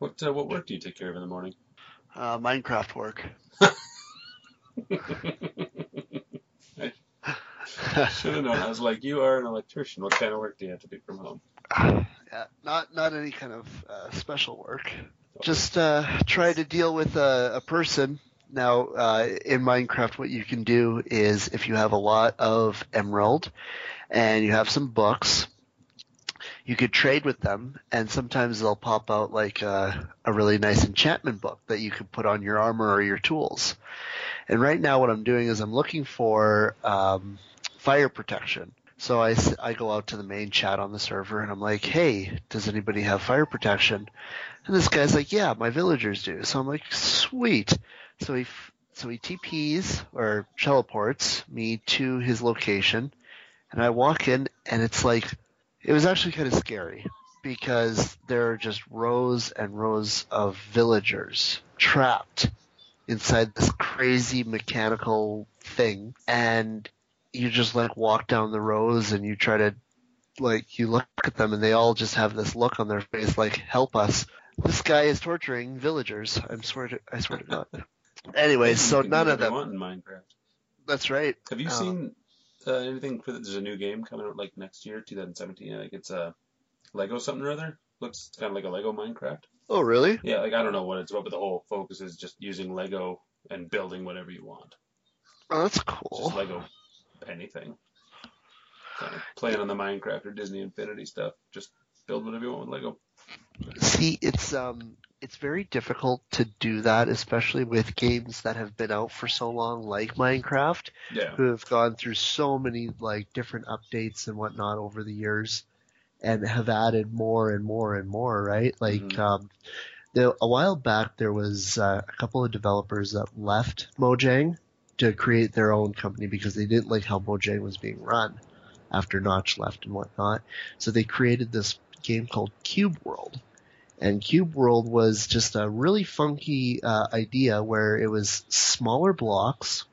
What uh, what work do you take care of in the morning? Uh, Minecraft work. I should have known. I was like, you are an electrician. What kind of work do you have to do from home? Yeah, not not any kind of uh, special work. Just uh, try to deal with a, a person. Now, uh, in Minecraft, what you can do is if you have a lot of emerald and you have some books, you could trade with them, and sometimes they'll pop out like a, a really nice enchantment book that you could put on your armor or your tools. And right now, what I'm doing is I'm looking for um, fire protection. So I, I go out to the main chat on the server and I'm like, hey, does anybody have fire protection? And this guy's like, yeah, my villagers do. So I'm like, sweet. So he so he TPs or teleports me to his location, and I walk in and it's like, it was actually kind of scary because there are just rows and rows of villagers trapped inside this crazy mechanical thing, and you just like walk down the rows and you try to like you look at them and they all just have this look on their face like help us this guy is torturing villagers i'm swear to i swear to god anyways so You can do none of them want in Minecraft. that's right Have you Oh. seen uh, anything for? The, there's a new game coming out like next year, 2017. I think it's a uh, Lego something or other. Looks kind of like a Lego Minecraft. oh really Yeah, like I don't know what it's about, but the whole focus is just using Lego and building whatever you want. oh that's cool just Lego anything. Kind of playing on the Minecraft or Disney Infinity stuff. Just build whatever you want with Lego. see it's um it's very difficult to do that especially with games that have been out for so long like minecraft Yeah. who have gone through so many like different updates and whatnot over the years and have added more and more and more right like Mhm. um the, a while back there was uh, a couple of developers that left mojang to create their own company because they didn't like how mojang was being run after notch left and whatnot so they created this game called cube world and Cube World was just a really funky uh, idea where it was smaller blocks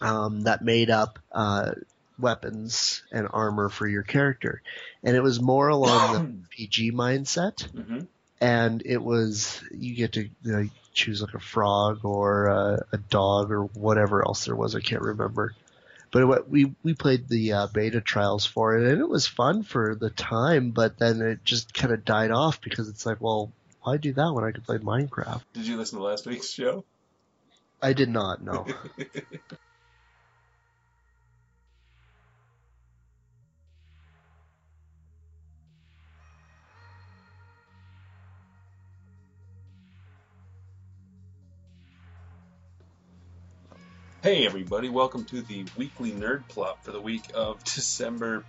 um, that made up uh, weapons and armor for your character, and it was more along the PG mindset. hmm And it was you get to you know, choose like a frog or a, a dog or whatever else there was. I can't remember. But it, we we played the uh, beta trials for it, and it was fun for the time. But then it just kind of died off because it's like, well, why do that when I could play Minecraft? Did you listen to last week's show? I did not know. Hey everybody, welcome to the Weekly Nerd Plop for the week of December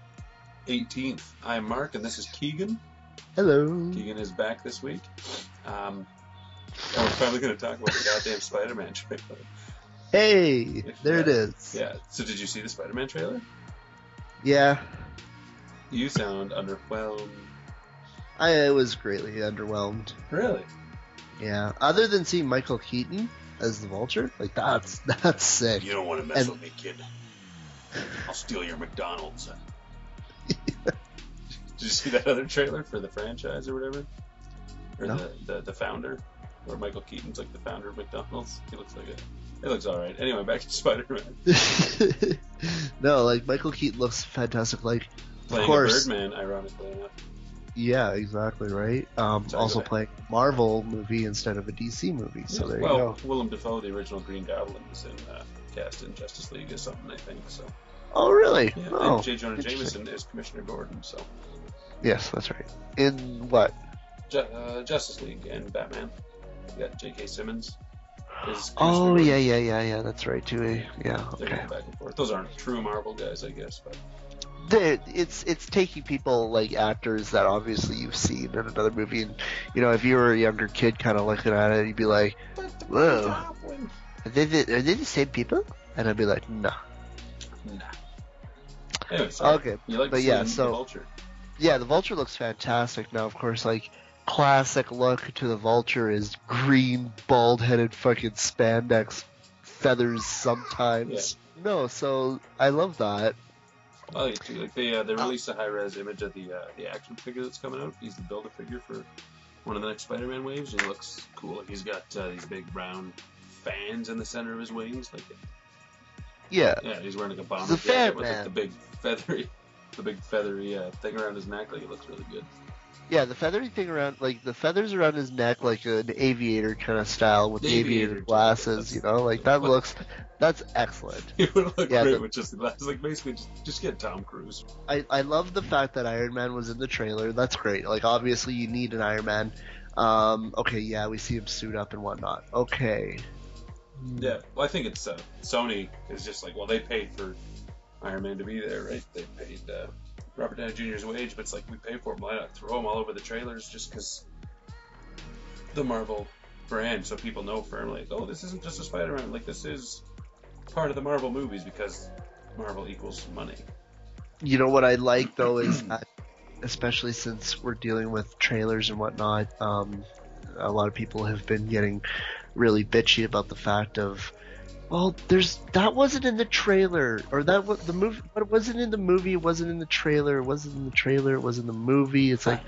18th. I'm Mark and this is Keegan. Hello. Keegan is back this week. Um, and we're finally going to talk about the goddamn Spider-Man trailer. Hey, there it is. Yeah, so did you see the Spider-Man trailer? Yeah, You sound underwhelmed. I was greatly underwhelmed. Really? Yeah, other than seeing Michael Keaton as the Vulture, like that's that's sick. You don't want to mess And- with me, kid. I'll steal your McDonald's. Did you see that other trailer for the franchise or whatever? Or No. the, the the founder, where Michael Keaton's like the founder of McDonald's. He looks like it. It looks all right. Anyway, back to Spider-Man. no, like Michael Keaton looks fantastic. Like, Playing of course, Birdman, ironically enough. Yeah, exactly right. Um, Sorry, also playing Marvel movie instead of a DC movie. So there well, you go. Willem Dafoe, the original Green Goblin, was in uh, cast in Justice League or something, I think. So Oh, really? yeah, oh, and J. Jonah. Jameson is Commissioner Gordon. So yes, that's right. In what? Ju- uh, Justice League and Batman. You got J.K. Simmons. Oh, Gordon. yeah, yeah, yeah, yeah. That's right too. Yeah. They're Okay. going back and forth. Those aren't true Marvel guys, I guess, but it's it's taking people like actors that obviously you've seen in another movie, and you know if you were a younger kid, kind of looking at it, you'd be like, Whoa. are they the, are they the same people? And I'd be like, no. Nah. Anyway. Okay, like but yeah, so- Vulture? yeah, the Vulture looks fantastic. Now, of course, like classic look to the Vulture is green, bald-headed, fucking spandex feathers sometimes. No, so I love that. Like too. Like they uh, they released a high res image of the uh, the action figure that's coming out. He's the build a figure for one of the next Spider-Man waves. And he looks cool. Like he's got uh, these big round fans in the center of his wings. Like, Yeah. yeah, he's wearing like a bomber He's a jacket with like the big feathery, the big feathery uh, thing around his neck. Like, it looks really good. Yeah, the feathery thing around, like the feathers around his neck, like an aviator kind of style with The aviator aviator glasses. You know, like that looks, that's excellent. It would look Yeah, great the- with just the glasses. Like, basically, just, just get Tom Cruise. I I love the fact that Iron Man was in the trailer. That's great. Like obviously you need an Iron Man. Um, okay, yeah, we see him suit up and whatnot. Okay. Yeah, well, I think it's uh, Sony is just like, well, they paid for Iron Man to be there, right? They paid uh, Robert Downey Jr.'s wage, but it's like we pay for him. Why not throw him all over the trailers just because the Marvel brand, so people know firmly, like, oh, this isn't just a Spider-Man. Like this is part of the Marvel movies because Marvel equals money. You know what I like though is especially since we're dealing with trailers and whatnot, um, a lot of people have been getting really bitchy about the fact of, well, there's that wasn't in the trailer, or that was the movie, but it wasn't in the movie, it wasn't in the trailer, it wasn't in the trailer, it was in the movie. It's like,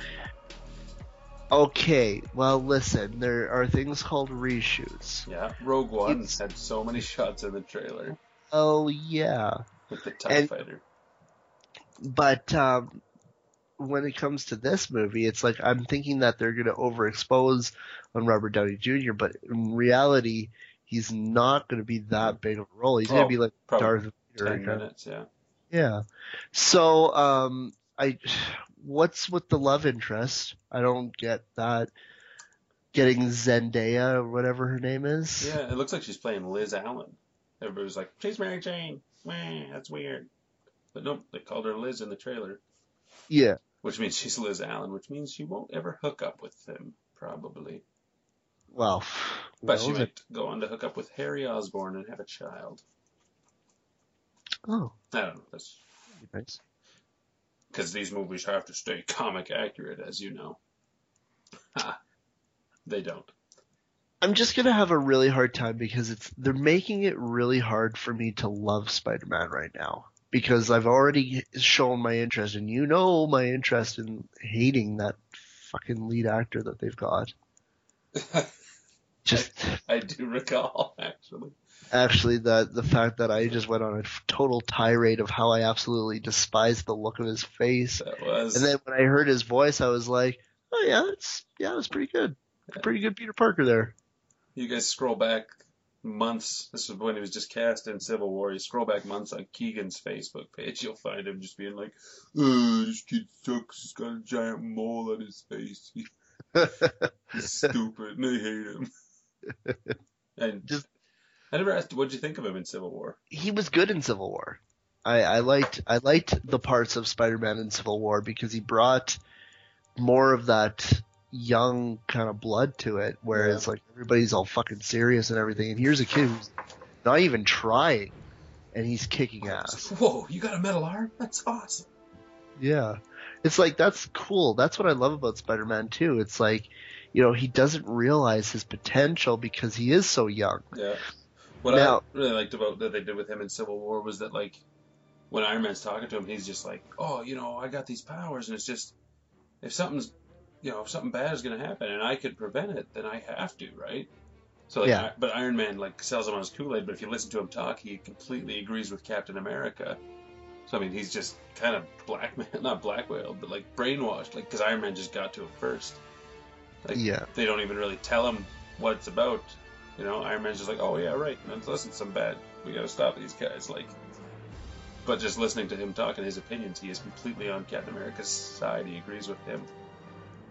okay, well, listen, there are things called reshoots. Yeah, Rogue One It's- had so many shots in the trailer Oh yeah. with the Tie And- Fighter. but um, when it comes to this movie, it's like I'm thinking that they're going to overexpose on Robert Downey Jr., but in reality, he's not going to be that big of a role. He's going Oh, to be like Darth Vader. Ten minutes, yeah. Yeah. So, um, I, what's with the love interest? I don't get that. Getting Zendaya or whatever her name is. Yeah, it looks like she's playing Liz Allen. Everybody was like, she's Mary Jane. Meh, that's weird. But nope, they called her Liz in the trailer, Yeah. which means she's Liz Allen, which means she won't ever hook up with him, probably. Well, But she might go on to hook up with Harry Osborn and have a child. Oh, I don't know. That's nice. because these movies have to stay comic accurate, as you know. Ha. They don't. I'm just gonna have a really hard time because it's they're making it really hard for me to love Spider-Man right now because I've already shown my interest and you know my interest in hating that fucking lead actor that they've got. Just I do recall, actually. actually that the fact that I just went on a total tirade of how I absolutely despise the look of his face, That was. and then when I heard his voice, I was like, oh yeah, it's yeah, it was pretty good, pretty good Peter Parker there. You guys scroll back months. This is when he was just cast in Civil War. You scroll back months on Keegan's Facebook page, you'll find him just being like, "Oh, this kid sucks. He's got a giant mole on his face. He's stupid, and I hate him." and Just- I never asked, what'd you think of him in Civil War? he was good in Civil War. I, I liked I liked the parts of Spider-Man in Civil War because he brought more of that young kind of blood to it, whereas like everybody's all fucking serious and everything, and here's a kid who's not even trying, and he's kicking ass. Whoa, you got a metal arm? That's awesome. Yeah, it's like that's cool. That's what I love about Spider-Man too. It's like, you know, he doesn't realize his potential because he is so young. Yeah. What Now- I really liked about that they did with him in Civil War was that like when Iron Man's talking to him, he's just like, "Oh, you know, I got these powers, and it's just if something's, you know, if something bad is going to happen, and I could prevent it, then I have to, right?" So like, Yeah. But Iron Man like sells him on his Kool Aid, but if you listen to him talk, he completely agrees with Captain America. So I mean, he's just kind of blackmail, not blackmailed, but like brainwashed, like because Iron Man just got to him first. Like, Yeah. they don't even really tell him what it's about. You know, Iron Man's just like, oh yeah, right. And listen, some bad. We got to stop these guys. Like, but just listening to him talk and his opinions, he is completely on Captain America's side. He agrees with him.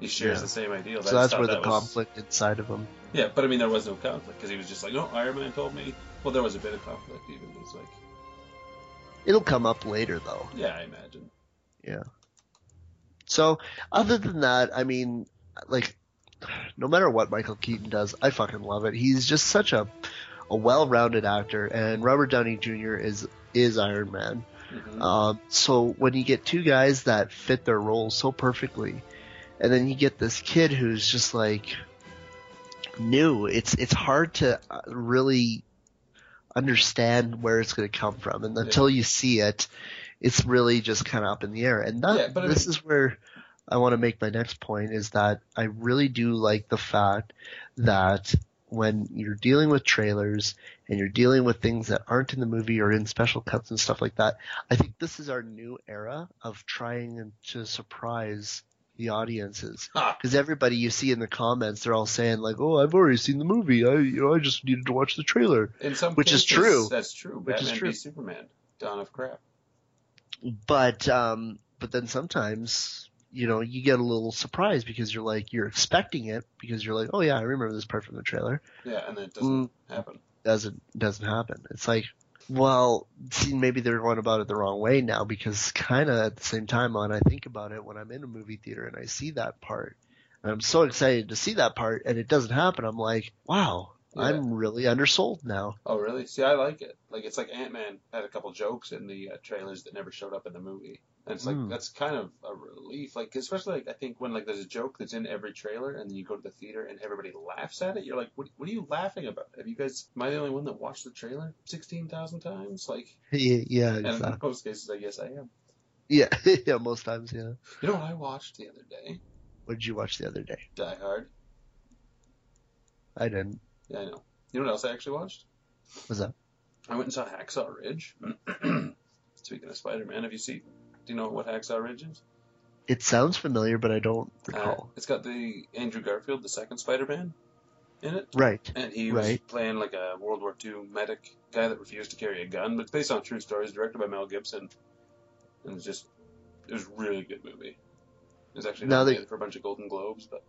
He shares Yeah. the same ideal. So that's where the was, conflict inside of him. Yeah, but I mean, there was no conflict because he was just like, no, Iron Man told me. Well, there was a bit of conflict even. It's like, It'll come up later though. yeah, I imagine. Yeah. So other than that, I mean, like, no matter what Michael Keaton does, I fucking love it. He's just such a a well-rounded actor, and Robert Downey Jr. is is Iron Man. Mhm. Um, so when you get two guys that fit their roles so perfectly, and then you get this kid who's just like new, it's it's hard to uh, really understand where it's going to come from, and until you see it, it's really just kind of up in the air. And that Yeah, but I this mean- is where I want to make my next point is that I really do like the fact that when you're dealing with trailers and you're dealing with things that aren't in the movie or in special cuts and stuff like that, I think this is our new era of trying to surprise the audiences because everybody you see in the comments they're all saying like oh i've already seen the movie i you know i just needed to watch the trailer In some Which is true. That's true. Which is true. Superman. Dawn of Crap. but um but then sometimes you know you get a little surprised because you're like you're expecting it because you're like oh yeah i remember this part from the trailer Yeah, and then it doesn't Mm. happen. doesn't doesn't happen it's like well see maybe they're going about it the wrong way now because kind of at the same time when i think about it when i'm in a movie theater and i see that part and i'm so excited to see that part and it doesn't happen i'm like wow Yeah. i'm really undersold now Oh, really? See, I like it. Like, it's like Ant Man had a couple jokes in the uh, trailers that never showed up in the movie. And it's like, Mm. that's kind of a relief. Like, especially, like, I think when, like, there's a joke that's in every trailer and then you go to the theater and everybody laughs at it, you're like, what, what are you laughing about? Have you guys, am I the only one that watched the trailer 16,000 times? Like, yeah, yeah and in most cases, I guess I am. yeah yeah most times yeah You know what I watched the other day? what did you watch the other day Die Hard. i didn't Yeah, I know. You know what else I actually watched? What's that? I went and saw Hacksaw Ridge. Speaking of Spider-Man, have you seen? Do you know what Hacksaw Ridge is? it sounds familiar but i don't Uh, recall it's got the Andrew Garfield, the second Spider-Man, in it, right and he was Right. playing like a World War II medic guy that refused to carry a gun. But it's based on true stories, directed by Mel Gibson, and it's just it was a really good movie. It was actually Now they- nominated for a bunch of Golden Globes, but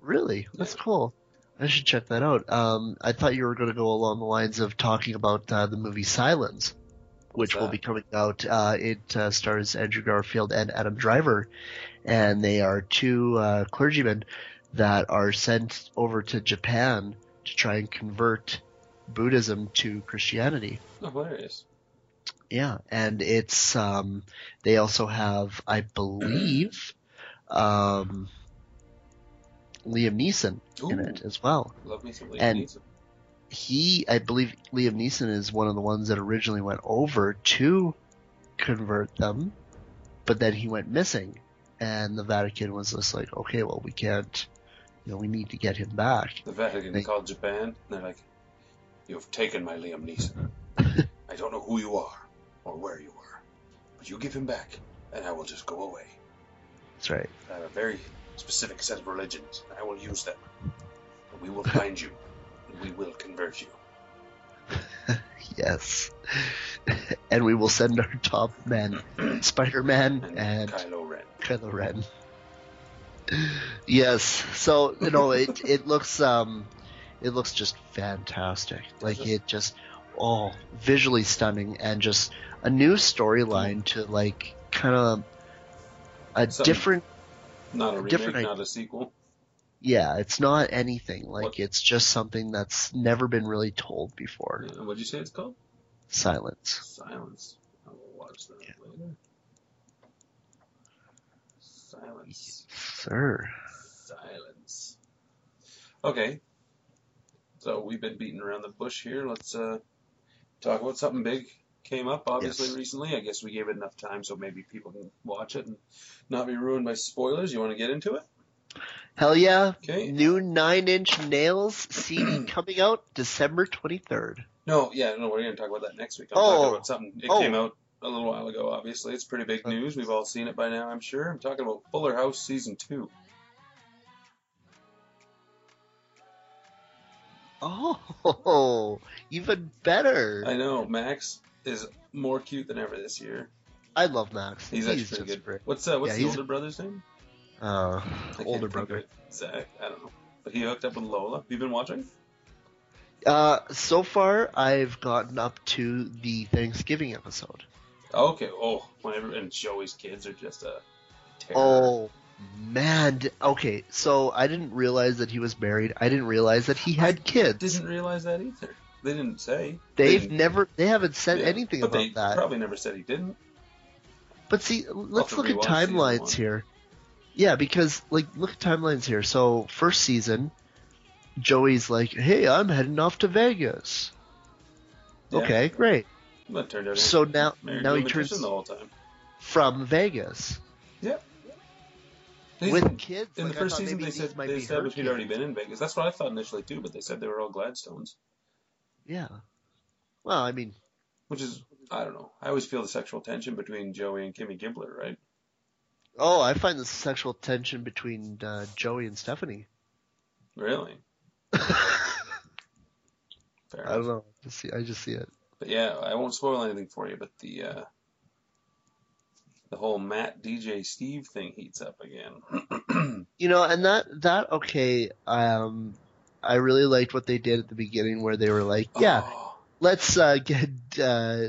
Really? That's Yeah. cool. I should check that out. Um, I thought you were going to go along the lines of talking about uh, the movie Silence, which will be coming out. Uh, it uh, stars Andrew Garfield and Adam Driver, and they are two uh, clergymen that are sent over to Japan to try and convert Buddhism to Christianity. oh, hilarious. Yeah, and it's um, they also have, I believe, um, Liam Neeson in it as well. Love me some Liam And- Neeson. He, I believe Liam Neeson is one of the ones that originally went over to convert them, but then he went missing, and the Vatican was just like, okay, well, we can't, you know, we need to get him back. The Vatican They- called Japan, and they're like, "You've taken my Liam Neeson. I don't know who you are or where you are, but you give him back, and I will just go away. That's right. I have a very specific set of religions, and I will use them. And we will find you, we will convert you. Yes. and we will send our top men, Spider-Man And, and Kylo Ren. Kylo Ren. Yes. So you know it it looks um it looks just fantastic. Like it? it just oh visually stunning and just a new storyline to like kind of a Something- different Not a remake, Different not a sequel. Yeah it's not anything like What- it's just something that's never been really told before Yeah, what'd you say it's called? silence Silence. I will watch that Yeah. later. Silence. sir Silence. Okay. So we've been beating around the bush here. Let's uh, talk about something big came up obviously Yes. recently. I guess we gave it enough time so maybe people can watch it and not be ruined by spoilers. You want to get into it? Hell yeah Okay. new nine inch nails cd coming out december 23rd No, yeah, no, we're going to talk about that next week. I'm Oh. talking about something. It Oh. came out a little while ago, obviously. It's pretty big news. We've all seen it by now, I'm sure. I'm talking about Fuller House Season 2. Oh, even better. I know, Max is more cute than ever this year. I love Max. He's, actually pretty good. great. What's uh, what's Yeah, the older brother's name? Uh, older brother. Zach. I don't know. But he hooked up with Lola. You been watching? Uh, so far I've gotten up to the Thanksgiving episode. Okay. Oh, whenever and Joey's kids are just a terror. Oh man. Okay, so I didn't realize that he was married. I didn't realize that he had kids. didn't realize that either. They didn't say. They've never. They haven't said yeah, anything but about they that. Probably never said he didn't. But see, let's look at timelines here. Yeah, because like look at timelines here. So first season, Joey's like, "Hey, I'm heading off to Vegas." Yeah. Okay, great. That turned out. So now, now he turns the whole time. from Vegas. Yeah. They- with kids. in like, the first season, they said might they be established he'd already been in Vegas. That's what I thought initially too, but they said they were all Gladstones, Yeah. Well, I mean, which is I don't know. I always feel the sexual tension between Joey and Kimmy Gibbler, right? Oh, I find the sexual tension between uh, Joey and Stephanie. Really? I don't know. Just see, I just see it. But yeah, I won't spoil anything for you, but the uh, the whole Matt DJ Steve thing heats up again. You know, and that that okay. Um, I really liked what they did at the beginning, where they were like, "Yeah, Oh, let's uh, get uh,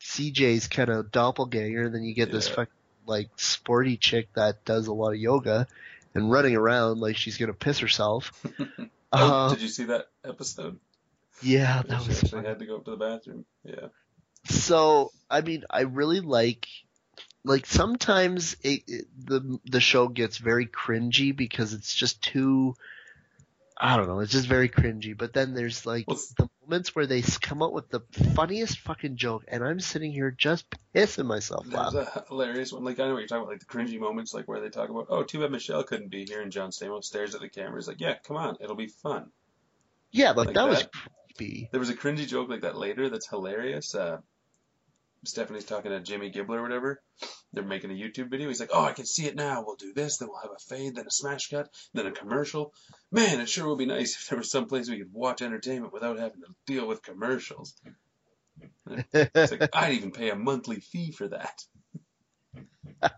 CJ's kind of doppelganger, and then you get this Yeah. fucking like sporty chick that does a lot of yoga and running around like she's gonna piss herself." oh, Um, did you see that episode? yeah, She that was actually had to go up to the bathroom. Yeah. So, I mean, I really like, like sometimes it, it, the the show gets very cringy because it's just too, I don't know, it's just very cringy. But then there's like the moments where they come up with the funniest fucking joke, and I'm sitting here just pissing myself There's laughing. a hilarious one. Like I know what you're talking about, like the cringy moments, like where they talk about, "Oh, too bad Michelle couldn't be here," and John Stamos stares at the camera. He's like, "Yeah, come on, it'll be fun." Yeah, like, like that, was that. creepy. There was a cringy joke like that later that's hilarious. Uh, Stephanie's talking to Jimmy Gibbler or whatever. They're making a YouTube video. He's like, "Oh, I can see it now. We'll do this. Then we'll have a fade, then a smash cut, then a commercial. Man, it sure would be nice if there was some place we could watch entertainment without having to deal with commercials." It's like I'd even pay a monthly fee for that. but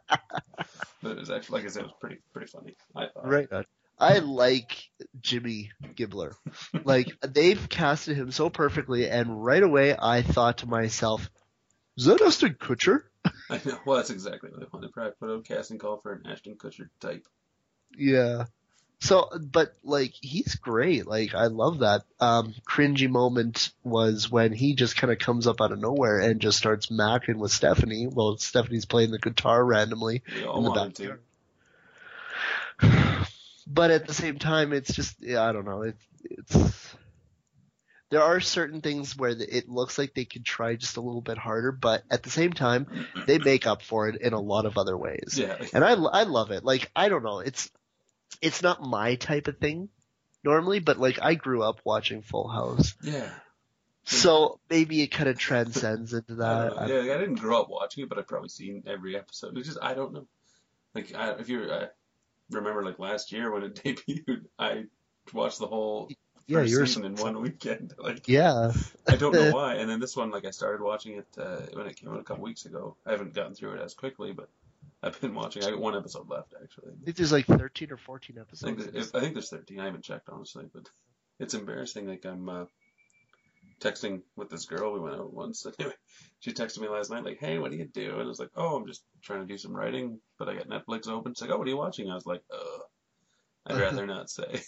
it was actually, like I said, it was pretty pretty funny. I thought. Right. on. I like Jimmy Gibbler. Like they've casted him so perfectly, and right away I thought to myself, "Is that Ashton Kutcher?" I know. Well, that's exactly what I wanted. Probably put out a casting call for an Ashton Kutcher type. Yeah. So, but like he's great. Like I love that. Um, cringy moment was when he just kind of comes up out of nowhere and just starts macking with Stephanie. Well, Stephanie's playing the guitar randomly. In the to. backyard. But at the same time, it's just yeah, I don't know. It's it's there are certain things where it looks like they could try just a little bit harder, but at the same time, they make up for it in a lot of other ways. Yeah. And I I love it. Like I don't know, it's it's not my type of thing normally, but like I grew up watching Full House, Yeah. so maybe it kind of transcends into that. know. Yeah, I didn't grow up watching it, but I've probably seen every episode. It's just I don't know. Like I, if you uh, remember, like last year when it debuted, I watched the whole yeah, first you're season in one weekend. Like yeah. I don't know why. And then this one, like I started watching it uh, when it came out a couple weeks ago. I haven't gotten through it as quickly, but I've been watching. I got one episode left actually. I think there's like 13 or 14 I think, episodes. there's- I think there's 13. I haven't checked honestly, but it's embarrassing. Like I'm uh, texting with this girl. We went out once. Anyway, she texted me last night like, "Hey, what do you do?" And I was like, "Oh, I'm just trying to do some writing, but I got Netflix open." She's like, "Oh, what are you watching?" I was like, "Uh, I'd rather not say."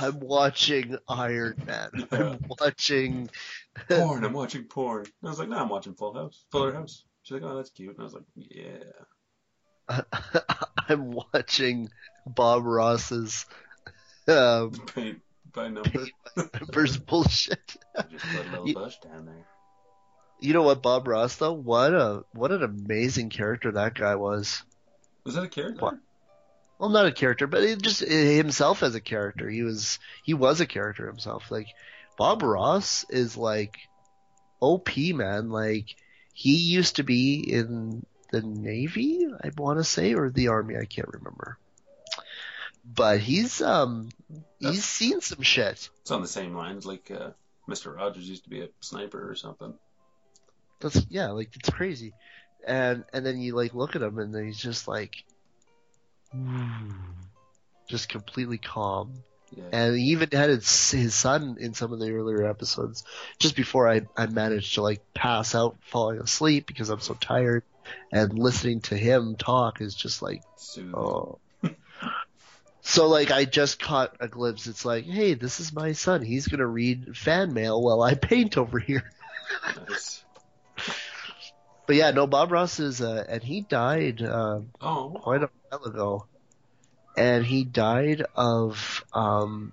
I'm watching Iron Man. Yeah. I'm watching. porn. I'm watching porn. And I was like, "No, I'm watching Full House, Fuller House." She's like, "Oh, that's cute." And I was like, "Yeah." I'm watching Bob Ross's um, Paint by number. numbers bullshit. just put a little You- bush down there. You know what, Bob Ross though? What a what an amazing character that guy was. Was that a character? What? Well, not a character, but it just himself as a character. He was he was a character himself. Like Bob Ross is like OP man. Like he used to be in the Navy, I want to say, or the Army. I can't remember. But he's um he's seen some shit. It's on the same lines like uh, Mr. Rogers used to be a sniper or something. That's yeah, like it's crazy. And and then you like look at him and then he's just like just completely calm. Yeah. And he even had his, his son in some of the earlier episodes. Just before I, I managed to like pass out falling asleep because I'm so tired. And listening to him talk is just like, Soothing. oh. so like I just caught a glimpse. It's like, hey, this is my son. He's gonna read fan mail while I paint over here. Nice. But yeah, no, Bob Ross is, uh, and he died, uh, Oh, quite a while ago, and he died of um,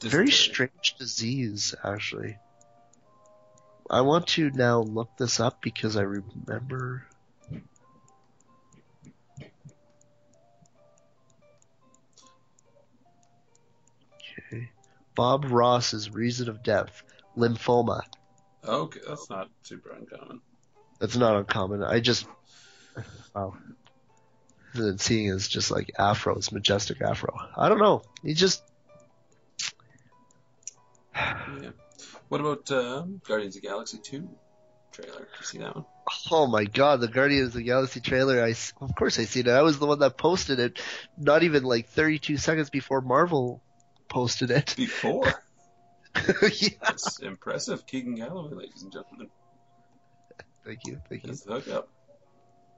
very strange disease. Actually, I want to now look this up because I remember. Okay, Bob Ross's reason of death: lymphoma. Okay, that's not super uncommon. That's not uncommon. I just wow. Then seeing his just like afro, his majestic afro. I don't know. He just, Yeah. What about um, Guardians of the Galaxy 2 trailer? Did you see that one? oh my god, the Guardians of the Galaxy trailer. I of course I seen it. I was the one that posted it. Not even like 32 seconds before Marvel posted it. Before. yeah. That's impressive. Keegan Galloway, ladies and gentlemen. Thank you. Thank you. That's the hookup.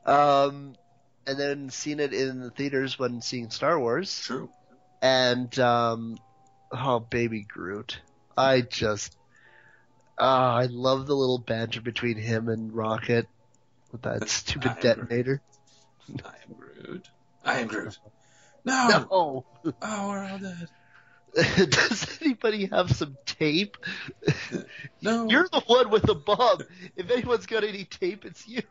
Um, and then seen it in the theaters when seeing Star Wars. True. And um, oh, baby Groot! I just, ah, I love the little banter between him and Rocket with that stupid I am detonator. I am Groot. I am Groot. No! No, Oh, we're all dead. does anybody have some tape? No. You're the one with the bomb. If anyone's got any tape, it's you.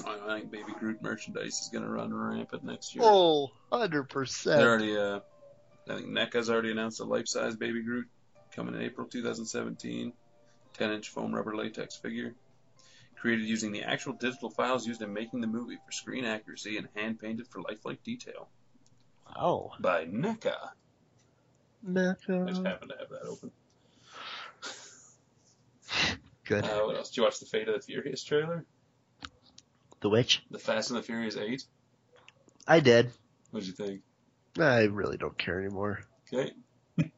I think Baby Groot merchandise is going to run rampant next year. Oh, 100 They're percent. already, uh, I think NECA's already announced a life-size Baby Groot coming in April 2017. 10-inch foam rubber latex figure. Created using the actual digital files used in making the movie for screen accuracy and hand-painted for lifelike detail. Oh. By NECA. NECA. I just happen to have that open. Good. Uh, what else? Did you watch the Fate of the Furious trailer? The witch. The Fast and the Furious 8? I did. What'd you think? I really don't care anymore. Okay.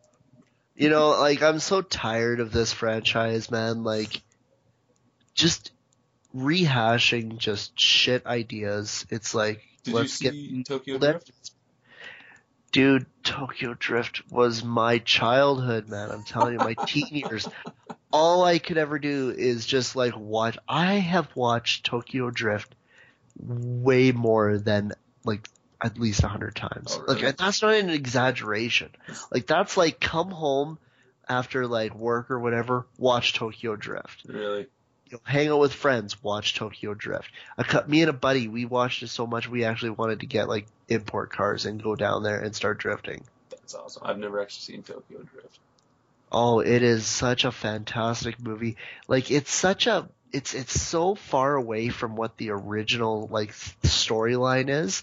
You know, like I'm so tired of this franchise, man. Like, just rehashing just shit ideas. It's like Did let's you get Tokyo Drift? Dude, Tokyo Drift was my childhood, man. I'm telling you, my teen years. All I could ever do is just like watch. I have watched Tokyo Drift way more than like at least a hundred times. Oh, really? Like that's not an exaggeration. Like that's like come home after like work or whatever, watch Tokyo Drift. Really? You know, hang out with friends, watch Tokyo Drift. I cut me and a buddy, we watched it so much we actually wanted to get like import cars and go down there and start drifting. That's awesome. I've never actually seen Tokyo Drift. Oh, it is such a fantastic movie. Like it's such a it's it's so far away from what the original like storyline is.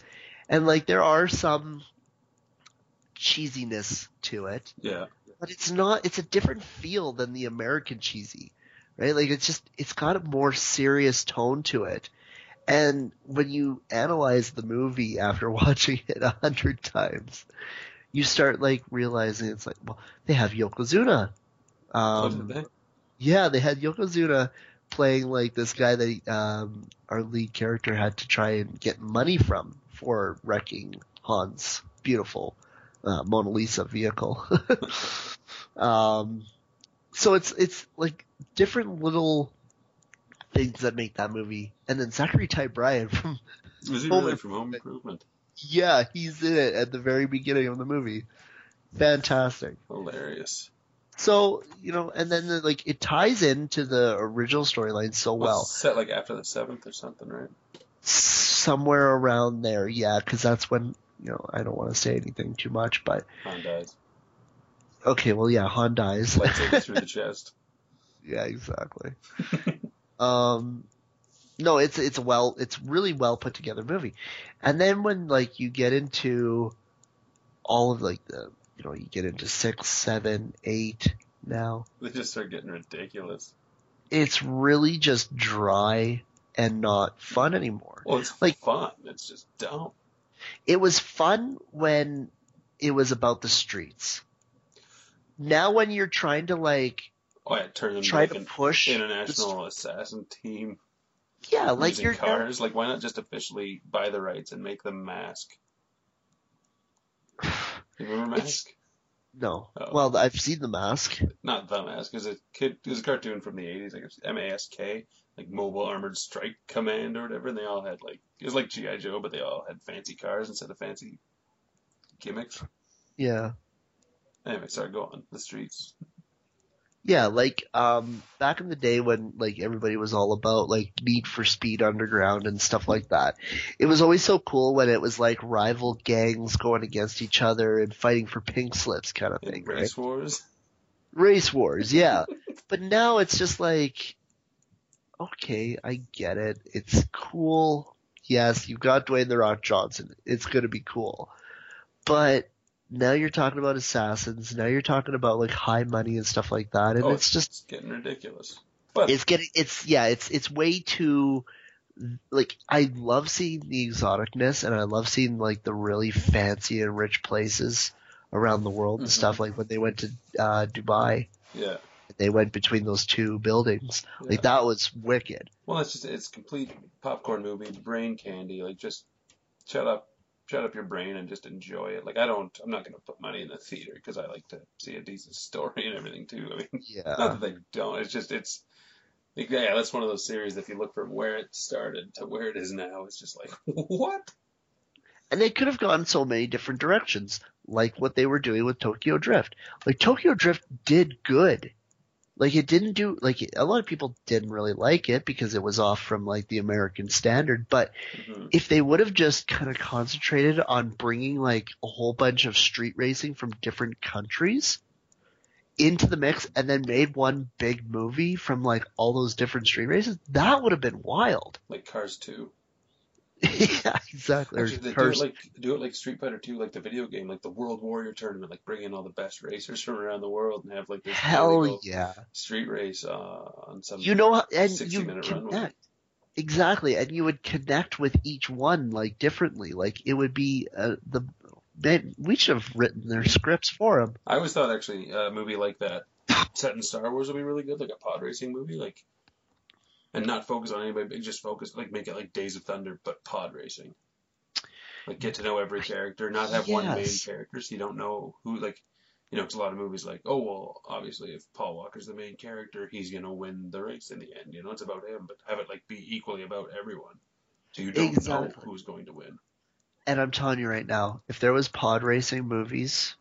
And like there are some cheesiness to it, Yeah. but it's not it's a different feel than the American cheesy. Right? Like it's just it's got a more serious tone to it. And when you analyze the movie after watching it a hundred times, you start like realizing it's like, well, they have Yokozuna. Um, they? yeah, they had Yokozuna playing like this guy that um, our lead character had to try and get money from for wrecking Han's beautiful uh, Mona Lisa vehicle. um, so it's it's like different little things that make that movie. And then Zachary Ty Bryan from Was he Home really from Home Improvement? yeah, he's in it at the very beginning of the movie. Fantastic. Hilarious. So you know, and then the, like it ties into the original storyline so Well, well. set like after the seventh or something, right? somewhere around there, yeah, because that's when you know I don't want to say anything too much, but Han dies. okay, well, yeah, Han dies. Lightsaber through the chest. yeah, exactly. um, no, it's it's well, it's really well put together movie, and then when like you get into all of like the you know you get into six, seven, eight now, They just start getting ridiculous. it's really just dry and not fun anymore. Well, it's Like- fun. It's just dumb. it was fun when it was about the streets. Now when you're trying to like Oh, yeah, turn them try to push international assassin team yeah, like you're cars. Like, why not just officially buy the rights and make them mask? You remember It's- Mask? no. Oh. Well, I've seen the mask. Not the Mask. It was a kid. It was a cartoon from the '80s. Like it M-A-S-K, like Mobile Armored Strike Command or whatever. And they all had like it was like GI Joe, but they all had fancy cars instead of fancy gimmicks. Yeah. Anyway, sorry, go on. The streets. Yeah, like um back in the day when like everybody was all about like Need for Speed Underground and stuff like that. It was always so cool when it was like rival gangs going against each other and fighting for pink slips kind of In thing, right? Race Wars. Race wars, yeah. but now it's just like okay, I get it. It's cool. Yes, you've got Dwayne the Rock Johnson. It's going to be cool. But now you're talking about assassins. Now you're talking about like high money and stuff like that, and Oh, it's just It's getting ridiculous. But it's getting it's yeah it's it's way too like I love seeing the exoticness and I love seeing like the really fancy and rich places around the world and Mhm. stuff like when they went to uh, Dubai yeah. they went between those two buildings yeah. like that was wicked Well, it's just it's complete popcorn movie, brain candy. Like just shut up, shut up your brain and just enjoy it. Like I don't, I'm not gonna put money in the theater because I like to see a decent story and everything too. I mean, yeah not that they don't. It's just it's. like, Yeah, that's one of those series. If you look from where it started to where it is now, it's just like what? and they could have gone so many different directions like what they were doing with Tokyo Drift like Tokyo Drift did good like it didn't do like a lot of people didn't really like it because it was off from like the American standard but Mhm. if they would have just kind of concentrated on bringing like a whole bunch of street racing from different countries into the mix and then made one big movie from like all those different street races that would have been wild Like Cars Two. yeah exactly Actually, they do it like do it like Street Fighter Two, like the video game, like the World Warrior tournament, like bring in all the best racers from around the world and have like this hell yeah street race uh, on some. you know and you minute runway. connect exactly and you would connect with each one like differently like it would be uh, the man, we should have written their scripts for them I always thought actually a movie like that set in Star Wars would be really good, like a pod racing movie, like, and not focus on anybody, but just focus like make it like Days of Thunder, but pod racing. Like get to know every character, not have one main character, so you don't know who like. You know, 'cause a lot of movies like, oh well, obviously if Paul Walker's the main character, he's gonna win the race in the end. You know, it's about him, but have it like be equally about everyone, so you don't know who's going to win. And I'm telling you right now, if there was pod racing movies,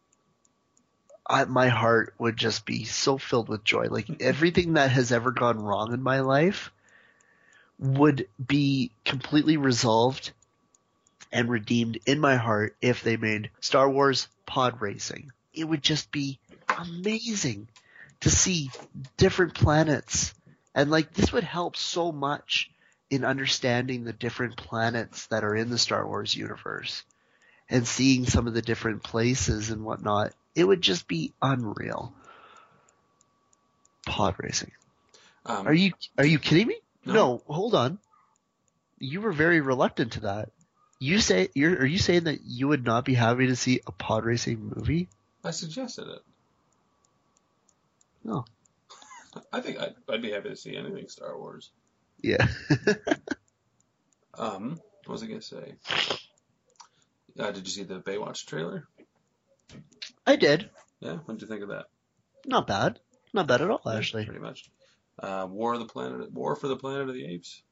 I, my heart would just be so filled with joy. Like everything that has ever gone wrong in my life would be completely resolved and redeemed in my heart if they made Star Wars pod racing. It would just be amazing to see different planets. And like this would help so much in understanding the different planets that are in the Star Wars universe and seeing some of the different places and whatnot. It would just be unreal. Pod racing. Um, Are you are you kidding me? No. No, hold on. You were very reluctant to that. You say you're are you saying that you would not be happy to see a pod racing movie? I suggested it. No. I think I'd, I'd be happy to see anything Star Wars. Yeah. Um, what was I gonna say? Uh, did you see the Baywatch trailer? I did. Yeah, what did you think of that? Not bad. Not bad at all actually. pretty much. Uh, War of the Planet, War for the Planet of the Apes.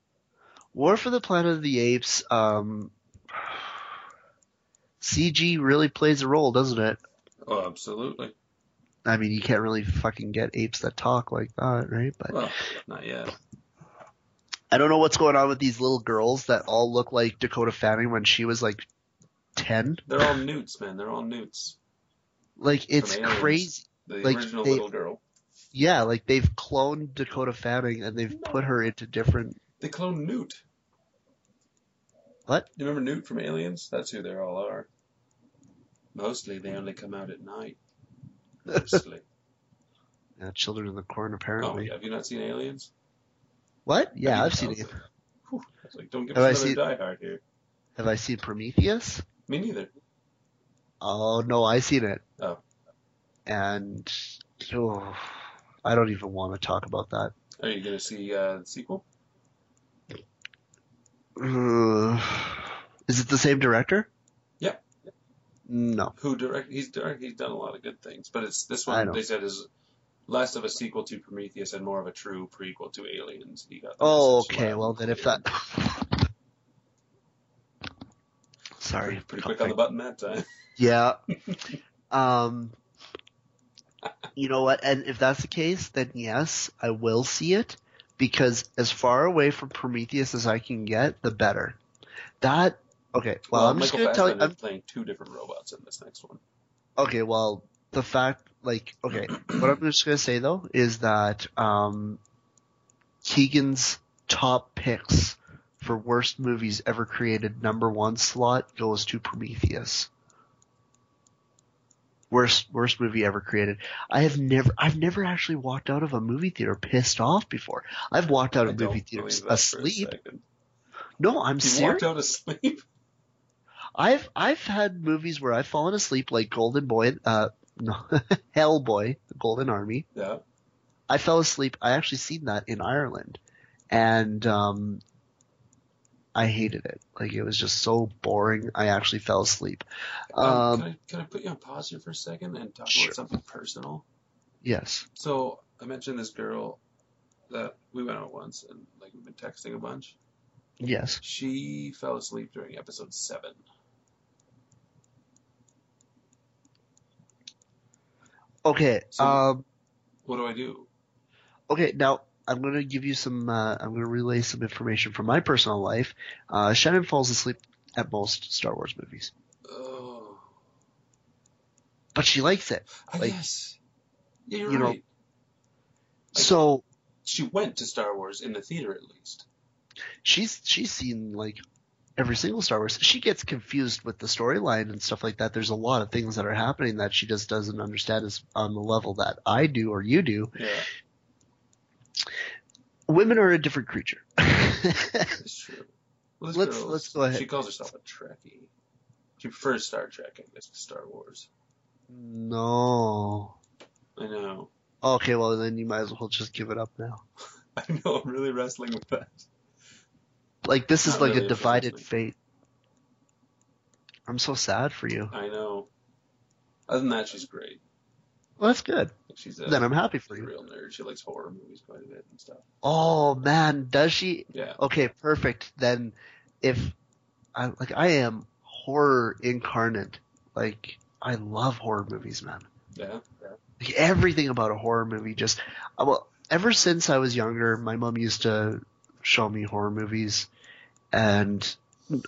War for the Planet of the Apes, um CG really plays a role, doesn't it? Oh, absolutely. I mean, you can't really fucking get apes that talk like that, right? But Well, not yet. I don't know what's going on with these little girls that all look like Dakota Fanning when she was like 10. They're all newts, man. They're all newts. Like, it's crazy. The Like, original they- little girl. Yeah, like they've cloned Dakota Fanning and they've put her into different. They cloned Newt. What? You remember Newt from Aliens? That's who they all are. Mostly, they only come out at night. Mostly. Uh, Children in the Corn, oh, apparently. yeah. have you not seen Aliens? What? Yeah, I've seen oh, it. Was like, don't give Have I another seen- Die Hard here. Have I seen Prometheus? Me neither. Oh no, I've seen it. Oh. And oh, I don't even want to talk about that. Are you gonna see uh, the sequel? Uh, is it the same director? Yep. No. Who direct? He's direct. He's done a lot of good things, but it's this one. They said is less of a sequel to Prometheus and more of a true prequel to Aliens. He got Oh, okay. Well, then if that. Sorry. pretty, pretty quick on the button that time. Yeah. um. You know what? And if that's the case, then yes, I will see it because as far away from Prometheus as I can get, the better. That okay. Well, I'm just gonna tell you. I'm, playing two different robots in this next one. okay. Well, the fact, like, okay, what I'm just gonna say though is that um, Keegan's top picks for worst movies ever created number one slot goes to Prometheus. Worst worst movie ever created. I have never I've never actually walked out of a movie theater pissed off before. I've walked out of movie theaters believe that for a asleep. No, I'm You serious. walked out asleep. I've I've had movies where I've fallen asleep like Golden Boy, uh, no, Hellboy, the Golden Army. Yeah. I fell asleep. I actually seen that in Ireland, and um, I hated it. Like it was just so boring. I actually fell asleep. Um, Um, can, I, can I put you on pause here for a second and talk Sure. about something personal? yes. So I mentioned this girl that we went out once and like we've been texting a bunch. Yes. She fell asleep during episode seven. Okay. So- um. What do I do? Okay. Now I'm gonna give you some. Uh, I'm gonna relay some information from my personal life. Uh, Shannon falls asleep at most Star Wars movies, Oh, but she likes it. I Like, guess. Yeah, you're you know- right. Like- So She went to Star Wars in the theater at least. she's she's seen like every single Star Wars. She gets confused with the storyline and stuff like that. There's a lot of things that are happening that she just doesn't understand as on the level that I do or you do. Yeah, Women are a different creature. that's true. This Let's- girl's- let's go ahead. She calls herself a Trekkie. She prefers Star Trek, I guess, to Star Wars. no. I know. Okay, well then you might as well just give it up now. I know. I'm really wrestling with that. Like this is Not like really a divided fate. I'm so sad for you. I know. Other than that, she's great. Well, that's good. She's a, Then I'm happy for she's a you. real nerd. She likes horror movies quite a bit and stuff. Oh man, does she? Yeah. Okay, perfect. Then if I like I am horror incarnate. Like I love horror movies, man. Yeah. Like everything about a horror movie just uh, well, ever since I was younger, my mom used to show me horror movies and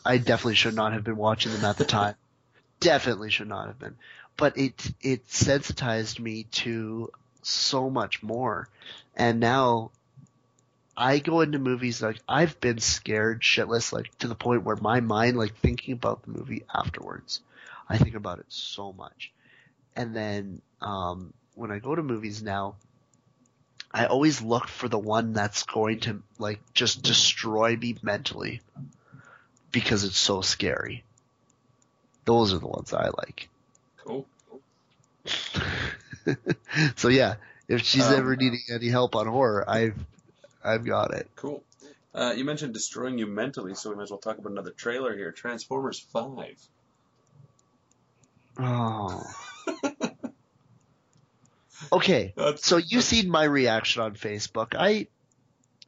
I definitely should not have been watching them at the time. definitely should not have been. But it it sensitized me to so much more. And now I go into movies like I've been scared shitless like to the point where my mind like thinking about the movie afterwards. I think about it so much. And then um when I go to movies now I always look for the one that's going to like just destroy me mentally because it's so scary. Those are the ones I like. Cool. so yeah, if she's Um, ever needing any help on horror, I've I've got it. Cool. Uh, you mentioned destroying you mentally, so we might as well talk about another trailer here. Transformers Five. Oh. okay, That's, so you seen my reaction on Facebook. I,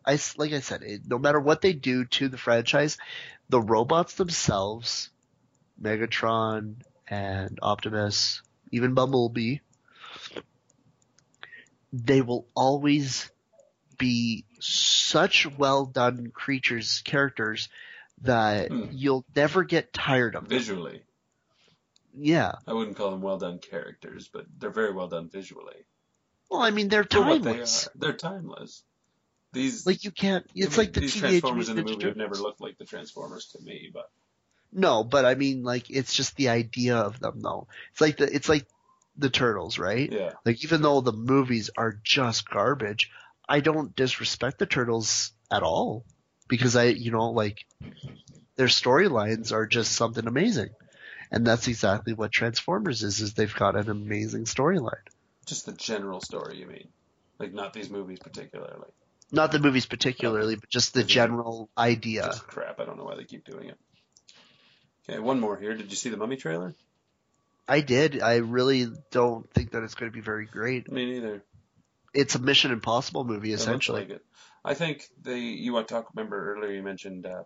I like I said, it, no matter what they do to the franchise, the robots themselves, Megatron and Optimus, even Bumblebee, they will always be such well done creatures, characters that Hmm. you'll never get tired of them. visually. Yeah. I wouldn't call them well done characters, but they're very well done visually. Well, I mean, they're what they timeless. are, they're timeless. These Like you can't. I It's mean, like the these teenage Transformers in the Mutant movie have never looked like the Transformers to me, but No, but I mean, like it's just the idea of them, though. It's like the it's like the turtles, right? yeah, Like even though the movies are just garbage, I don't disrespect the turtles at all because I, you know, like their storylines are just something amazing. And that's exactly what Transformers is, is they've got an amazing storyline. just the general story. You mean, like not these movies particularly. Not the movies particularly, but just the general idea. Just crap. I don't know why they keep doing it. Okay, one more here. Did you see the Mummy trailer? I did. I really don't think that it's going to be very great. Me neither. It's a Mission Impossible movie, It looks essentially. like it. I think they. You want to talk? Remember earlier you mentioned. Uh,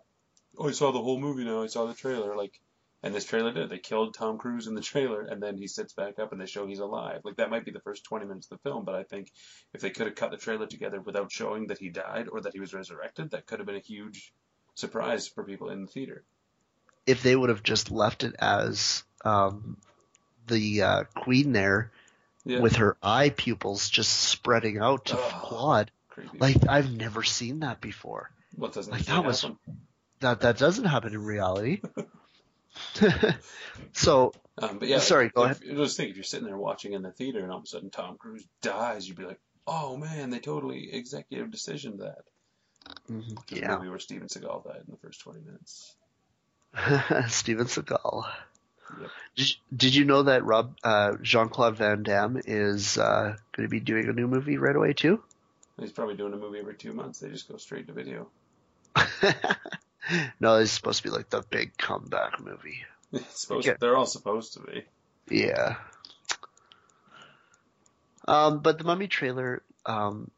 oh, I saw the whole movie now. I saw the trailer. Like, And this trailer did. They killed Tom Cruise in the trailer, and then he sits back up and they show he's alive. Like that might be the first 20 minutes of the film, but I think if they could have cut the trailer together without showing that he died or that he was resurrected, that could have been a huge surprise for people in the theater. If they would have just left it as um, the uh, queen there Yeah. with her eye pupils just spreading out to Ugh. Claude, Creepy. like I've never seen that before. what doesn't like, that was- happen? That that doesn't happen in reality. so Um, but yeah, Sorry, go if, Just think if you're sitting there watching in the theater and all of a sudden Tom Cruise dies, you'd be like, "Oh man, they totally executive decision that." mhm, a yeah, movie where Steven Seagal died in the first 20 minutes. Steven Seagal. Yep. Did, did you know that Rob uh, Jean Claude Van Damme is uh, going to be doing a new movie right away too? He's probably doing a movie every two months. They just go straight to video. no, it's supposed to be like the big comeback movie. It's supposed Okay. they're all supposed to be. Yeah. Um, but the Mummy trailer, um,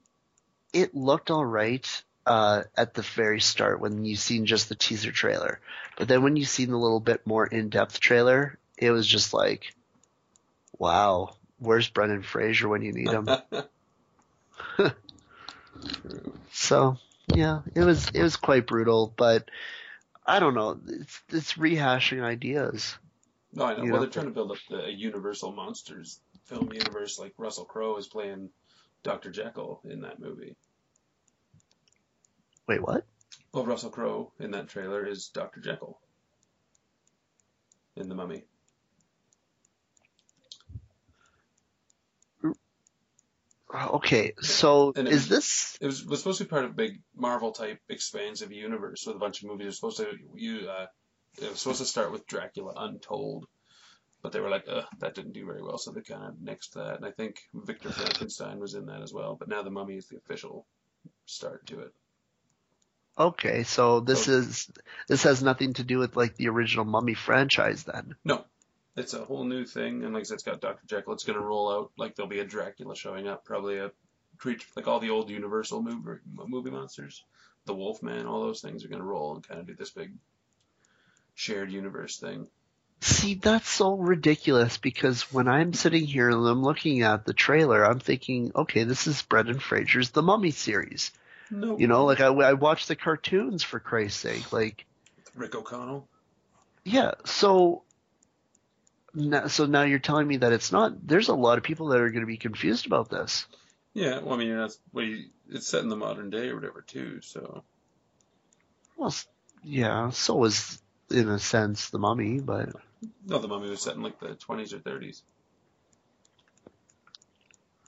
it looked all right uh, at the very start when you seen just the teaser trailer, but then when you seen the little bit more in-depth trailer, it was just like, wow, where's Brendan Fraser when you need him? So yeah, it was it was quite brutal, but I don't know. It's it's rehashing ideas. No, I know. You well, know? they're trying to build up the, a Universal Monsters film universe. Like Russell Crowe is playing Dr. Jekyll in that movie. Wait, what? Well, Russell Crowe in that trailer is Dr. Jekyll in The Mummy. Okay, so And it is was- this It was, was supposed to be part of a big Marvel type expansive universe with a bunch of movies. It was supposed to you uh, it was supposed to start with Dracula Untold, but they were like, Ugh, that didn't do very well, so they kind of nixed that. And I think Victor Frankenstein was in that as well. But now The Mummy is the official start to it. Okay? So this is this has nothing to do with like the original Mummy franchise, then. No, it's a whole new thing, and like I said, it's got Dr. Jekyll. It's gonna roll out like there'll be a Dracula showing up, probably a creature like all the old Universal movie movie monsters, the Wolfman, all those things are gonna roll and kind of do this big shared universe thing. See, that's so ridiculous because when I'm sitting here and I'm looking at the trailer, I'm thinking, okay, this is Brendan Fraser's The Mummy series. No, You know, like I, I watched the cartoons for Christ's sake. Like, Rick O'Connell. yeah, so now, so now you're telling me that it's not. There's a lot of people that are going to be confused about this. Yeah, well, I mean, that's well, you, it's set in the modern day or whatever too. So Well, s- yeah, so is in a sense the Mummy, but no, the Mummy was set in like the 20s or 30s.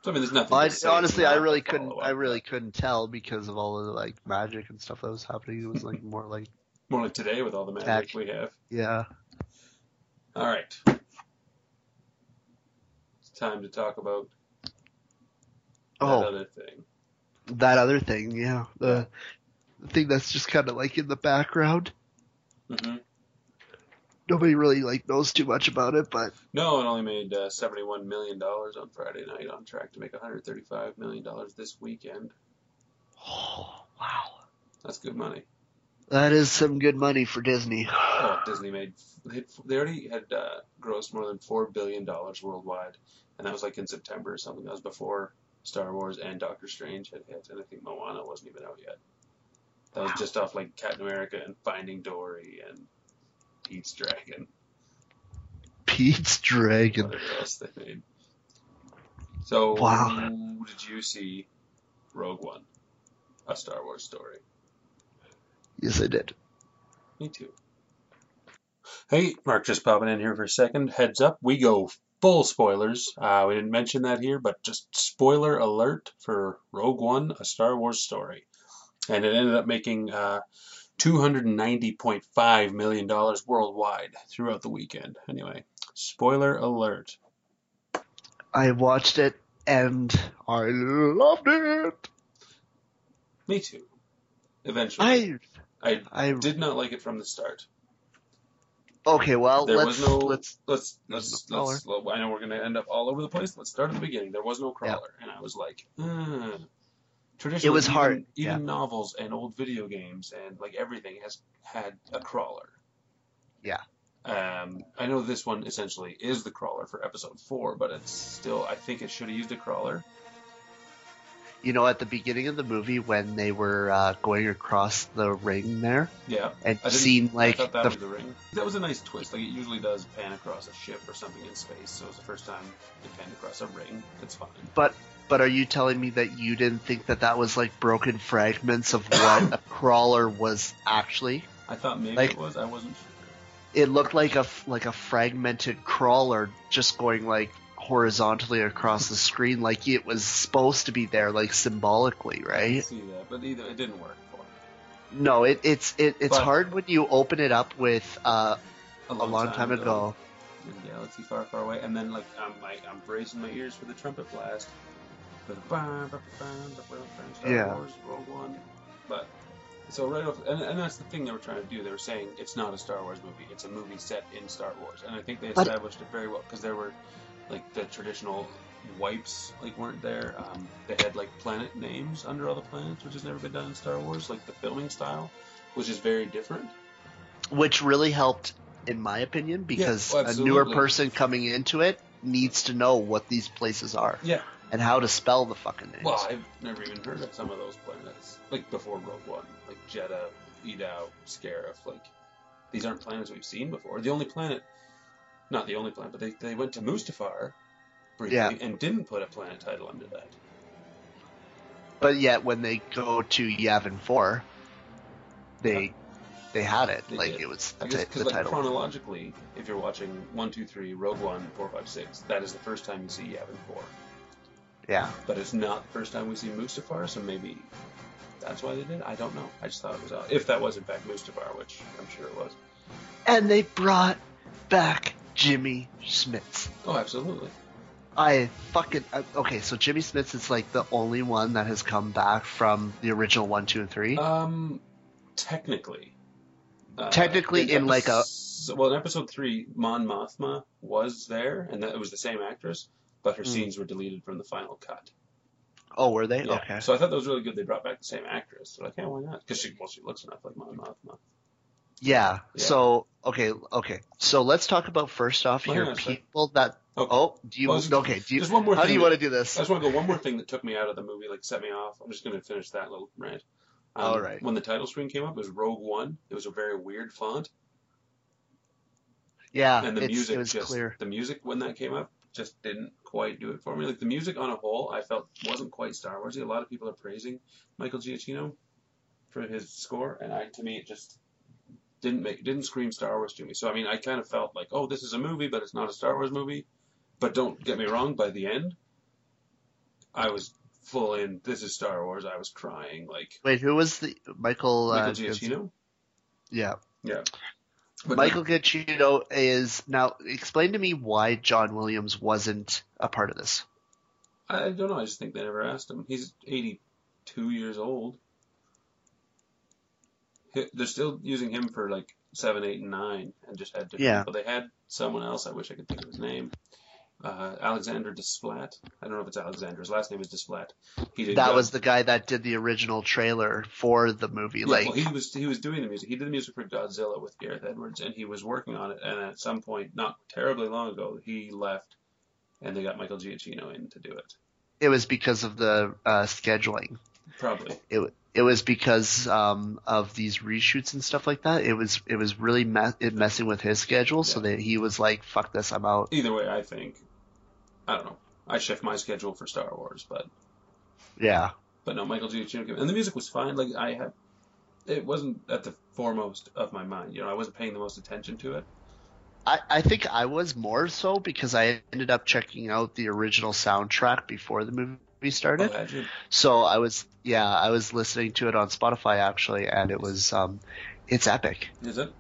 So I mean, there's nothing. I, honestly, I really couldn't. I really couldn't tell because of all of the like magic and stuff that was happening. It was like more like, more like today with all the magic Action. we have. yeah. All right. It's time to talk about that Oh, other thing. that other thing, yeah, the, the thing that's just kind of like in the background. hmm Nobody really like knows too much about it, but No, it only made uh, $71 million on Friday night, on track to make $135 million this weekend. oh wow, That's good money. that is some good money for Disney. Oh, Disney made they they already had uh, grossed more than four billion dollars worldwide, and that was like in September or something. That was before Star Wars and Doctor Strange had hit, and I think Moana wasn't even out yet. That was Wow. just off like Captain America and Finding Dory and Pete's Dragon, Pete's Dragon. whatever else they made. So, Wow. did you see Rogue One, a Star Wars story? Yes, I did. Me too. Hey, Mark, just popping in here for a second. Heads up, we go full spoilers. Uh, we didn't mention that here, but just spoiler alert for Rogue One, a Star Wars story. And it ended up making uh, $290.5 million worldwide throughout the weekend. Anyway, spoiler alert. I watched it and I loved it. Me too. Eventually. I I I did not like it from the start. okay. Well, There let's was no. let's let's let's, no let's I know we're gonna end up all over the place. Let's start at the beginning. There was no crawler, and I was like, uh. Traditionally, It was even, hard, Even yeah. novels and old video games and like everything has had a crawler. Yeah. Um, I know this one essentially is the crawler for episode four, but it's still. I think it should have used a crawler. You know, at the beginning of the movie when they were uh, going across the ring there Yeah, and didn't- like that the was the ring. That was a nice twist. Like it usually does pan across a ship or something in space, so it was the first time it panned across a ring. It's fine. But but are you telling me that you didn't think that that was like broken fragments of what a crawler was actually? I thought maybe Like- it was. I wasn't. It looked like a like a fragmented crawler just going like horizontally across the screen, like it was supposed to be there, like symbolically, right? I see that, but either it didn't work for me. No, it, it's it, it's But- hard when you open it up with uh, a long time ago. in a galaxy far, far away, and then like I'm like I'm bracing my ears for the trumpet blast. Yeah. But so right off, and, and that's the thing they were trying to do. They were saying it's not a Star Wars movie; it's a movie set in Star Wars, and I think they established it very well because there were like the traditional wipes like weren't there. Um, they had like planet names under all the planets, which has never been done in Star Wars. Like the filming style, which is very different. which really helped in my opinion because well, a newer person coming into it needs to know what these places are Yeah, and how to spell the fucking names. Well, I've never even heard of some of those planets, like before Rogue One, like Jedha, Eadu, Scarif. Like these aren't planets we've seen before. The only planet, not the only planet, but they, they went to Mustafar briefly Yeah. and didn't put a planet title under that. but yet when they go to Yavin Four, they they had it They like did. it was I the, guess ti- the like title. chronologically, if you're watching one, two, three, Rogue One, four, five, six, that is the first time you see Yavin Four. Yeah, But it's not the first time we see Mustafar, so maybe that's why they did. it. I don't know. I just thought it was odd. If that was in fact Mustafar, which I'm sure it was. and they brought back Jimmy Smits. Oh, absolutely. I fucking uh, okay. So Jimmy Smits is like the only one that has come back from the original one, two, and three. Um, technically. Uh, Technically in like a- well in episode three, Mon Mothma was there, and that it was the same actress, but her Hmm. scenes were deleted from the final cut. oh, were they? Yeah. Okay. So I thought that was really good. They brought back the same actress. So like, yeah, why not? Because she well, she looks enough like Mon Mothma. Yeah. Yeah. So okay, okay. So let's talk about first off here hang on a people that. Okay. Oh, do you? Well, just- okay. Do you? Just one more. How do you that- want to do this? I just want to go one more thing that took me out of the movie, like set me off. I'm just going to finish that little rant. Um, All right. When the title screen came up, it was Rogue One. It was a very weird font, Yeah, and the it's, music it was just clear. the music when that came up just didn't quite do it for me. Like the music on a whole, I felt wasn't quite Star Warsy. A lot of people are praising Michael Giacchino for his score, and I to me it just didn't make didn't scream Star Wars to me. So I mean, I kind of felt like, oh, this is a movie, but it's not a Star Wars movie. But don't get me wrong, by the end, I was full in. This is Star Wars. I was crying like Wait, who was the Michael? Michael uh, Giacchino. Yeah, But Michael Giacchino is now. Explain to me why John Williams wasn't a part of this. I don't know. I just think they never asked him. He's 82 years old. They're still using him for like seven, eight, and nine, and just had different Yeah. people. They had someone else. I wish I could think of his name. Uh, Alexander Desplat. I don't know if it's Alexander. His last name is Desplat. He did. That was the guy that did the original trailer for the movie. Yeah, like, well, he was he was doing the music. He did the music for Godzilla with Gareth Edwards, and he was working on it. And at some point, not terribly long ago, he left, and they got Michael Giacchino in to do it. it was because of the uh, scheduling. Probably. It it was because um, of these reshoots and stuff like that. It was it was really me- it messing with his schedule, so that he was like, "Fuck this, I'm out." Either way, I think. I don't know. I shift my schedule for Star Wars, but Yeah, but no, Michael Giacchino came, and the music was fine. Like I had, it wasn't at the foremost of my mind. You know, I wasn't paying the most attention to it. I, I think I was more so because I ended up checking out the original soundtrack before the movie started. Oh. So I was yeah, I was listening to it on Spotify actually, and it was um, it's epic. Is it?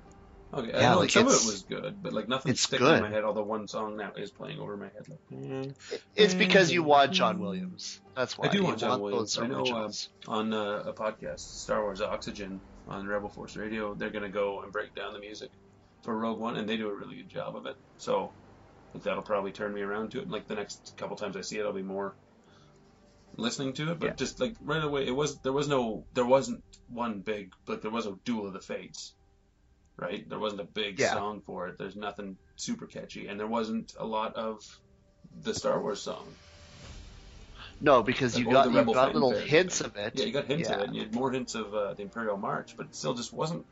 Okay, I know like, some of it was good, but like nothing it's sticking good. in my head. Although one song now is playing over my head. Like, mm. It's because you want John Williams. That's why I do You want John Williams. I know, uh, on uh, a podcast, Star Wars Oxygen on Rebel Force Radio, they're gonna go and break down the music for Rogue One, and they do a really good job of it. So I that'll probably turn me around to it. Like the next couple times I see it, I'll be more listening to it. But Yeah. just like right away, it was there was no there wasn't one big like there was a Duel of the Fates. Right? There wasn't a big Yeah. song for it. There's nothing super catchy, and there wasn't a lot of the Star Wars song. No, because you oh, got you got little hints of it. Yeah, you got hints of it, and you had more hints of uh, the Imperial March, but it still just wasn't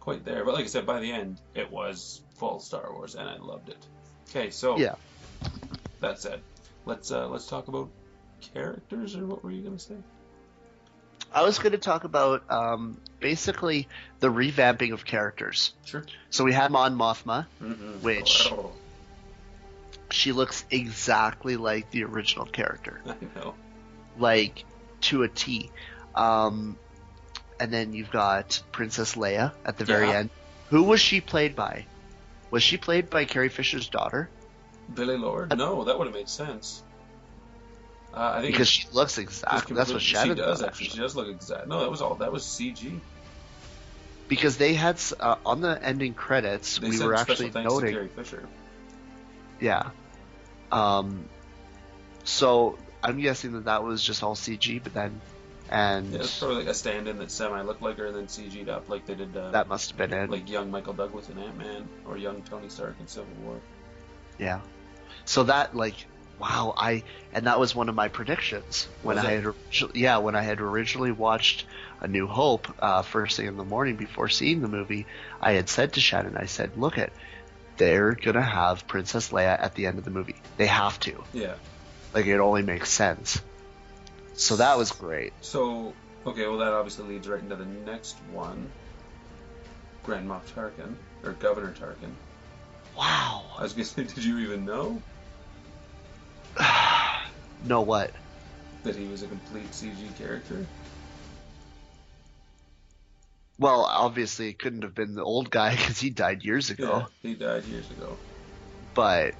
quite there. But like I said, by the end, it was full Star Wars, and I loved it. Okay, so Yeah. That said, let's uh, let's talk about characters, or what were you gonna say? I was going to talk about um, basically the revamping of characters. Sure. So we had Mon Mothma. Mm-hmm. Which- She looks exactly like the original character, I know. like to a T. Um, and then you've got Princess Leia at the very Yeah. end. Who was she played by? Was she played by Carrie Fisher's daughter? Billie Lourd? No, that would have made sense. Uh, I think Because she looks exactly. That's what Shannon she does actually. She does look exact. No, that was all. That was CG. Because they had uh, on the ending credits, They we were actually noting. Carrie Fisher. Yeah. Um. So I'm guessing that that was just all CG, but then, and Yeah, it's probably like a stand-in that semi looked like her and then CG'd up like they did. Uh, that must have been it. like young Michael Douglas in Ant Man or young Tony Stark in Civil War. Yeah. So that like wow, I and that was one of my predictions when Was I it? had yeah, when I had originally watched A New Hope uh, first thing in the morning before seeing the movie, I had said to Shannon, I said, "Look it, they're gonna have Princess Leia at the end of the movie. They have to. Yeah. Like it only makes sense." So that was great. So okay, well that obviously leads right into the next one. Grand Moff Tarkin or Governor Tarkin. Wow. I was gonna say, did you even know know what? that he was a complete CG character? Well, obviously it couldn't have been the old guy because he died years ago. Yeah, he died years ago. But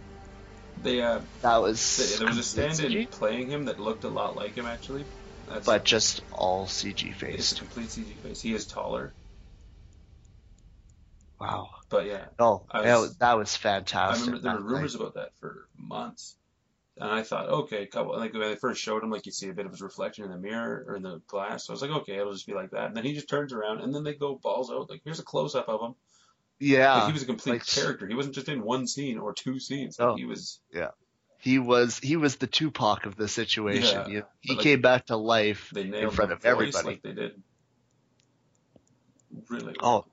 They uh, that was th- there was a stand-in CG, playing him that looked a lot like him actually. That's, but just all CG face. it's a complete CG face. He is taller, Wow. but yeah, Oh, I that was- that was I fantastic. remember there were rumors about that for months, and I thought, okay, couple like when they first showed him, like you see a bit of his reflection in the mirror or in the glass. So I was like, okay, it'll just be like that. And then he just turns around, and then they go balls out. Like here's a close up of him. Yeah, Like he was a complete like- character. He wasn't just in one scene or two scenes. Like, oh, he was. Yeah, he was he was the Tupac of the situation. Yeah, he like, came back to life. Nailed front of voice everybody. like they did. Really. Oh,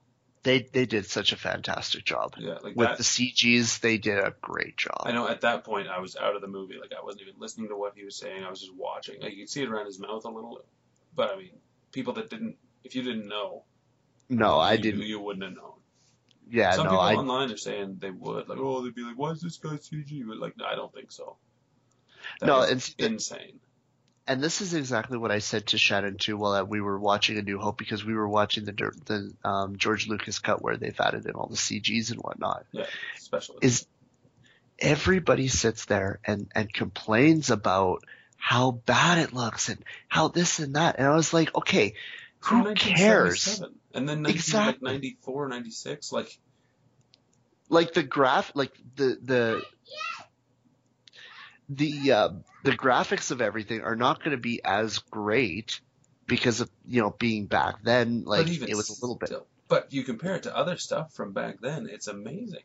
they they did such a fantastic job yeah, like with that. the CGs. They did a great job. I know at that point I was out of the movie. Like I wasn't even listening to what he was saying. I was just watching. Like you could see it around his mouth a little, but I mean, people that didn't, if you didn't know, No, I you, didn't. You wouldn't have known. Yeah, Some no, people I online are saying they would. Like, oh, they'd be like, why is this guy CG? But like, no, I don't think so. That No, it's insane. And this is exactly what I said to Shannon too while we were watching A New Hope because we were watching the the um, George Lucas cut where they've added in all the CGs and whatnot. Yeah, special. Is everybody sits there and and complains about how bad it looks and how this and that, and I was like, okay, From who cares? And then 19, Exactly. like 94, 96, like Like the graph, like the the the uh, the graphics of everything are not going to be as great because of you know being back then. Like but it was a little bit still- But you compare it to other stuff from back then, it's amazing.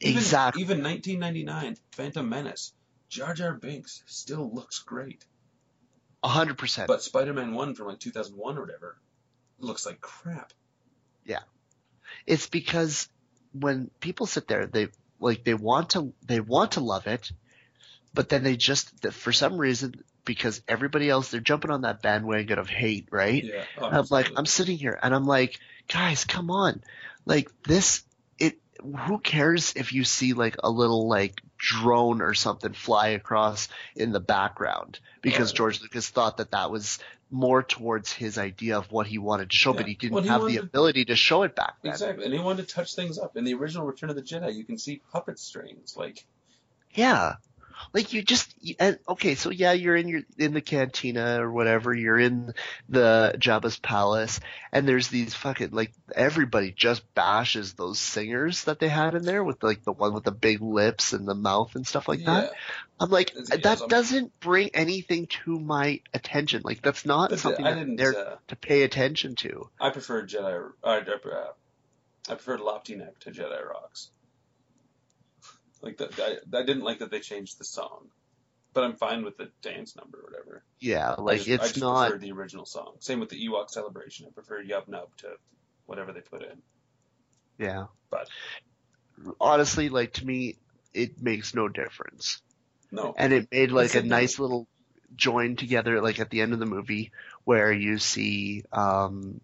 Even, exactly. Even 1999, Phantom Menace, Jar Jar Binks still looks great. A hundred percent. But Spider-Man 1 from like 2001 or whatever looks like crap. Yeah, it's because when people sit there, they like they want to they want to love it, but then they just for some reason because everybody else they're jumping on that bandwagon of hate, right? Yeah. I'm like. I'm sitting here and I'm like, guys, come on. Like this, it, who cares if you see like a little like drone or something fly across in the background because Right. George Lucas thought that that was more towards his idea of what he wanted to show, Yeah. but he didn't Well, he have the to- ability to show it back then. Exactly. And he wanted to touch things up. In the original Return of the Jedi, you can see puppet strings. Like, Yeah. Like you just you- and okay, so yeah, you're in your in the cantina or whatever. You're in the Jabba's palace, and there's these fucking like everybody just bashes those singers that they had in there with like the one with the big lips and the mouth and stuff like that. I'm like, yeah, that some- doesn't bring anything to my attention. Like that's not something I that didn't. they're Uh, to pay attention to. I prefer Jedi. Uh, I preferred Lapti Nek to Jedi Rocks. Like that, I, I didn't like that they changed the song, but I'm fine with the dance number or whatever. Yeah, like just, I it's just not. preferred the original song. Same with the Ewok celebration. I preferred Yub Nub to whatever they put in. Yeah. But- honestly, like to me, it makes no difference. No, And it made like a nice little join together, like at the end of the movie, where you see um,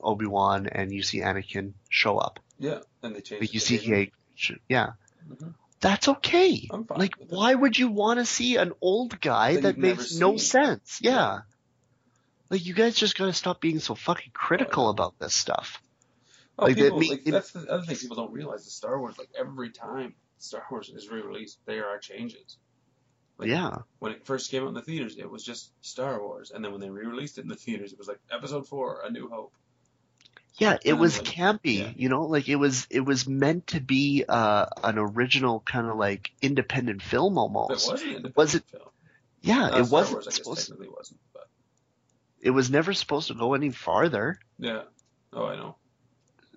Obi Wan and you see Anakin show up. yeah, and they changed. Like you it see he, yeah, Mhm. That's okay. Like, it. why would you want to see an old guy That that makes no sense? Yeah. Yeah. Like, you guys just gotta stop being so fucking critical know. about this stuff. Oh, Like, that people, me- like it- that's the other thing people don't realize. Is Star Wars, like every time Star Wars is re-released, there are changes. Like, yeah. When it first came out in the theaters, it was just Star Wars, and then when they re-released it in the theaters, it was like Episode Four: A New Hope. Yeah, it was like- campy, yeah. you know, like it was, it was meant to be, uh, an original kind of like independent film almost. was independent Was it- film. Yeah, it wasn't Wars, supposed, technically wasn't, but it was never supposed to go any farther. yeah. Oh, I know.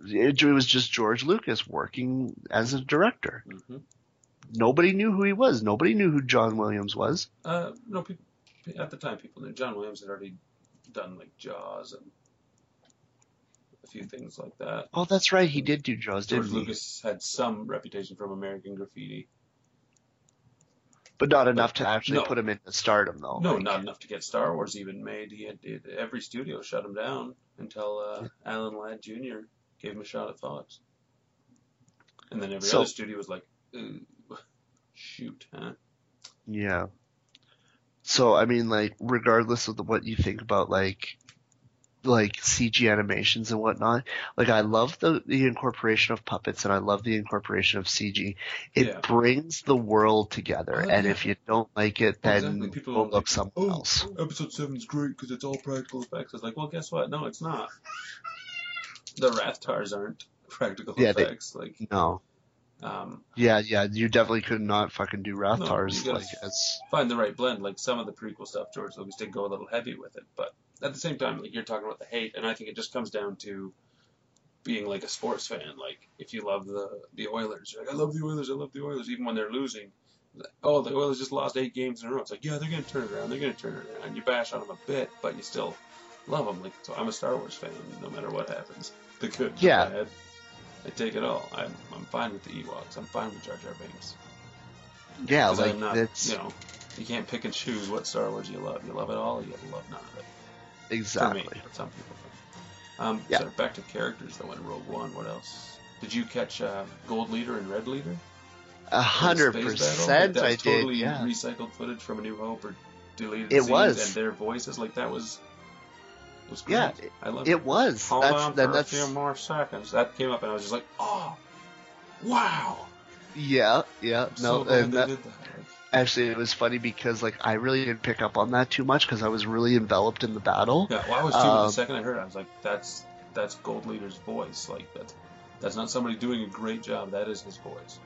It, it was just George Lucas working as a director. hmm Nobody knew who he was. Nobody knew who John Williams was. Uh, no, people at the time people knew John Williams had already done like Jaws and a few things like that. Oh, that's right. He did do Jaws, George didn't he? Lucas had some reputation from American Graffiti. But not enough to actually No. put him into stardom, though. No, like- not enough to get Star Wars even made. He had, every studio shut him down until uh, Alan Ladd Jr. gave him a shot at Fox. And then every So- other studio was like, shoot, huh? Yeah. So I mean, like, regardless of the, what you think about like, like CG animations and whatnot, like I love the the incorporation of puppets and I love the incorporation of CG. It Yeah. brings the world together, Oh, and yeah. if you don't like it, then Exactly. People go look like, somewhere oh, else. episode seven is great because it's all practical effects. It's like, well, guess what? No, it's not. The Rathtars aren't practical Yeah, they- effects. Like, No. Um, Yeah, yeah, you definitely could not fucking do Rathtars gotta like as find the right blend. Like some of the prequel stuff, George Lucas did go a little heavy with it, but at the same time, like you're talking about the hate, and I think it just comes down to being like a sports fan. Like if you love the the Oilers, you're like, I love the Oilers, I love the Oilers, even when they're losing. Oh, the Oilers just lost eight games in a row. It's like, yeah, they're gonna turn it around. They're gonna turn it around. You bash on them a bit, but you still love them. Like so, I'm a Star Wars fan, no matter what happens. The good, the Yeah. bad. I take it all. I'm I'm fine with the Ewoks. I'm fine with Jar Jar Binks. yeah, like I'm not, it's you know, you can't pick and choose what Star Wars you love. You love it all, you love none of it. exactly. For me, some people. Um, Yeah. so back to characters though in Rogue One. What else? Did you catch uh, Gold Leader and Red Leader? A hundred percent, I that's did. Totally Yeah, recycled footage from A New Hope or deleted It scenes was. and their voices. Like that was. It was great. Yeah, I love it was. Hold That's on for that's a few more seconds. That came up and I was just like, oh, wow. yeah, yeah. so No, glad and they that, did that. Actually, it was funny because like I really didn't pick up on that too much because I was really enveloped in the battle. Yeah, well, I was too. Um, the second I heard it, I was like, "That's that's Gold Leader's voice. Like that. That's not somebody doing a great job. That is his voice."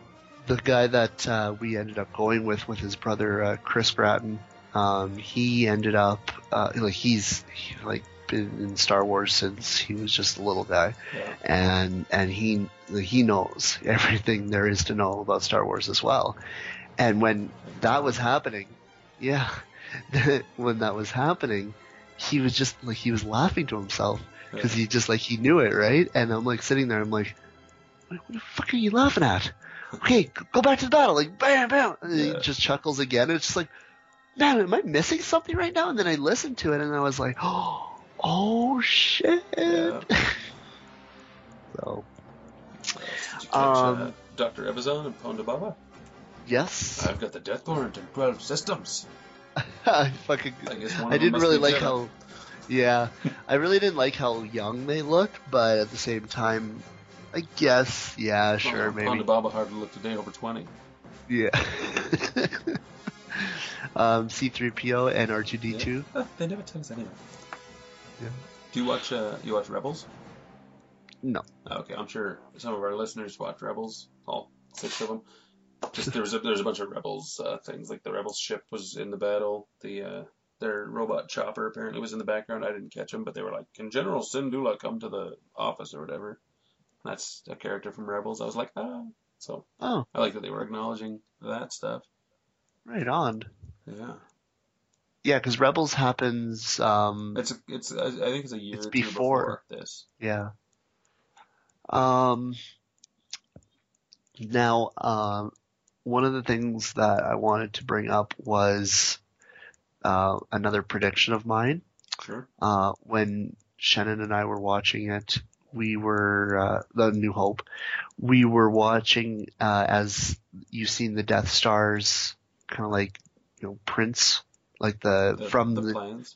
The guy that uh, we ended up going with with his brother uh, Chris Bratton, um, he ended up uh, like he's he, like been in Star Wars since he was just a little guy, Yeah. and and he he knows everything there is to know about Star Wars as well. And when that was happening, yeah, when that was happening, he was just like he was laughing to himself because he just like he knew it, right? And I'm like sitting there, I'm like, what what the fuck are you laughing at? Okay, go back to the battle, like bam, bam. And Yeah. he just chuckles again. It's just like, man, am I missing something right now? And then I listened to it, and I was like, oh, oh shit. Yeah. so What else Did you catch Um, uh, Dr. Evazan and Ponda Baba? yes, I've got the Death Warrant and 12 systems. I fucking. I guess one I didn't really like Jedi. how. Yeah, I really didn't like how young they looked, but at the same time, I guess, yeah, sure, Well, maybe. Ponda Baba hardly looked today over 20. Yeah. um, C3PO and R2D2. Huh, they never tell us anyway. Yeah. Do you watch uh, you watch Rebels? No. Okay, I'm sure some of our listeners watch Rebels, all six of them. Just there was a, there's a bunch of Rebels uh, things like the Rebels ship was in the battle. The uh, their robot chopper apparently was in the background. I didn't catch him, but they were like, "Can General Syndulla come to the office or whatever?" That's a character from Rebels. I was like, ah. So Oh, I like that they were acknowledging that stuff. right on. Yeah. Yeah, because Rebels happens. Um, It's a, it's I think it's a year It's or before. before this. yeah. Um. Now, um, one of the things that I wanted to bring up was uh, another prediction of mine. Sure. Uh, when Shannon and I were watching it, we were uh, the New Hope. We were watching uh, as you've seen the Death Stars, kind of like you know prints, like the, The, from the the, plans.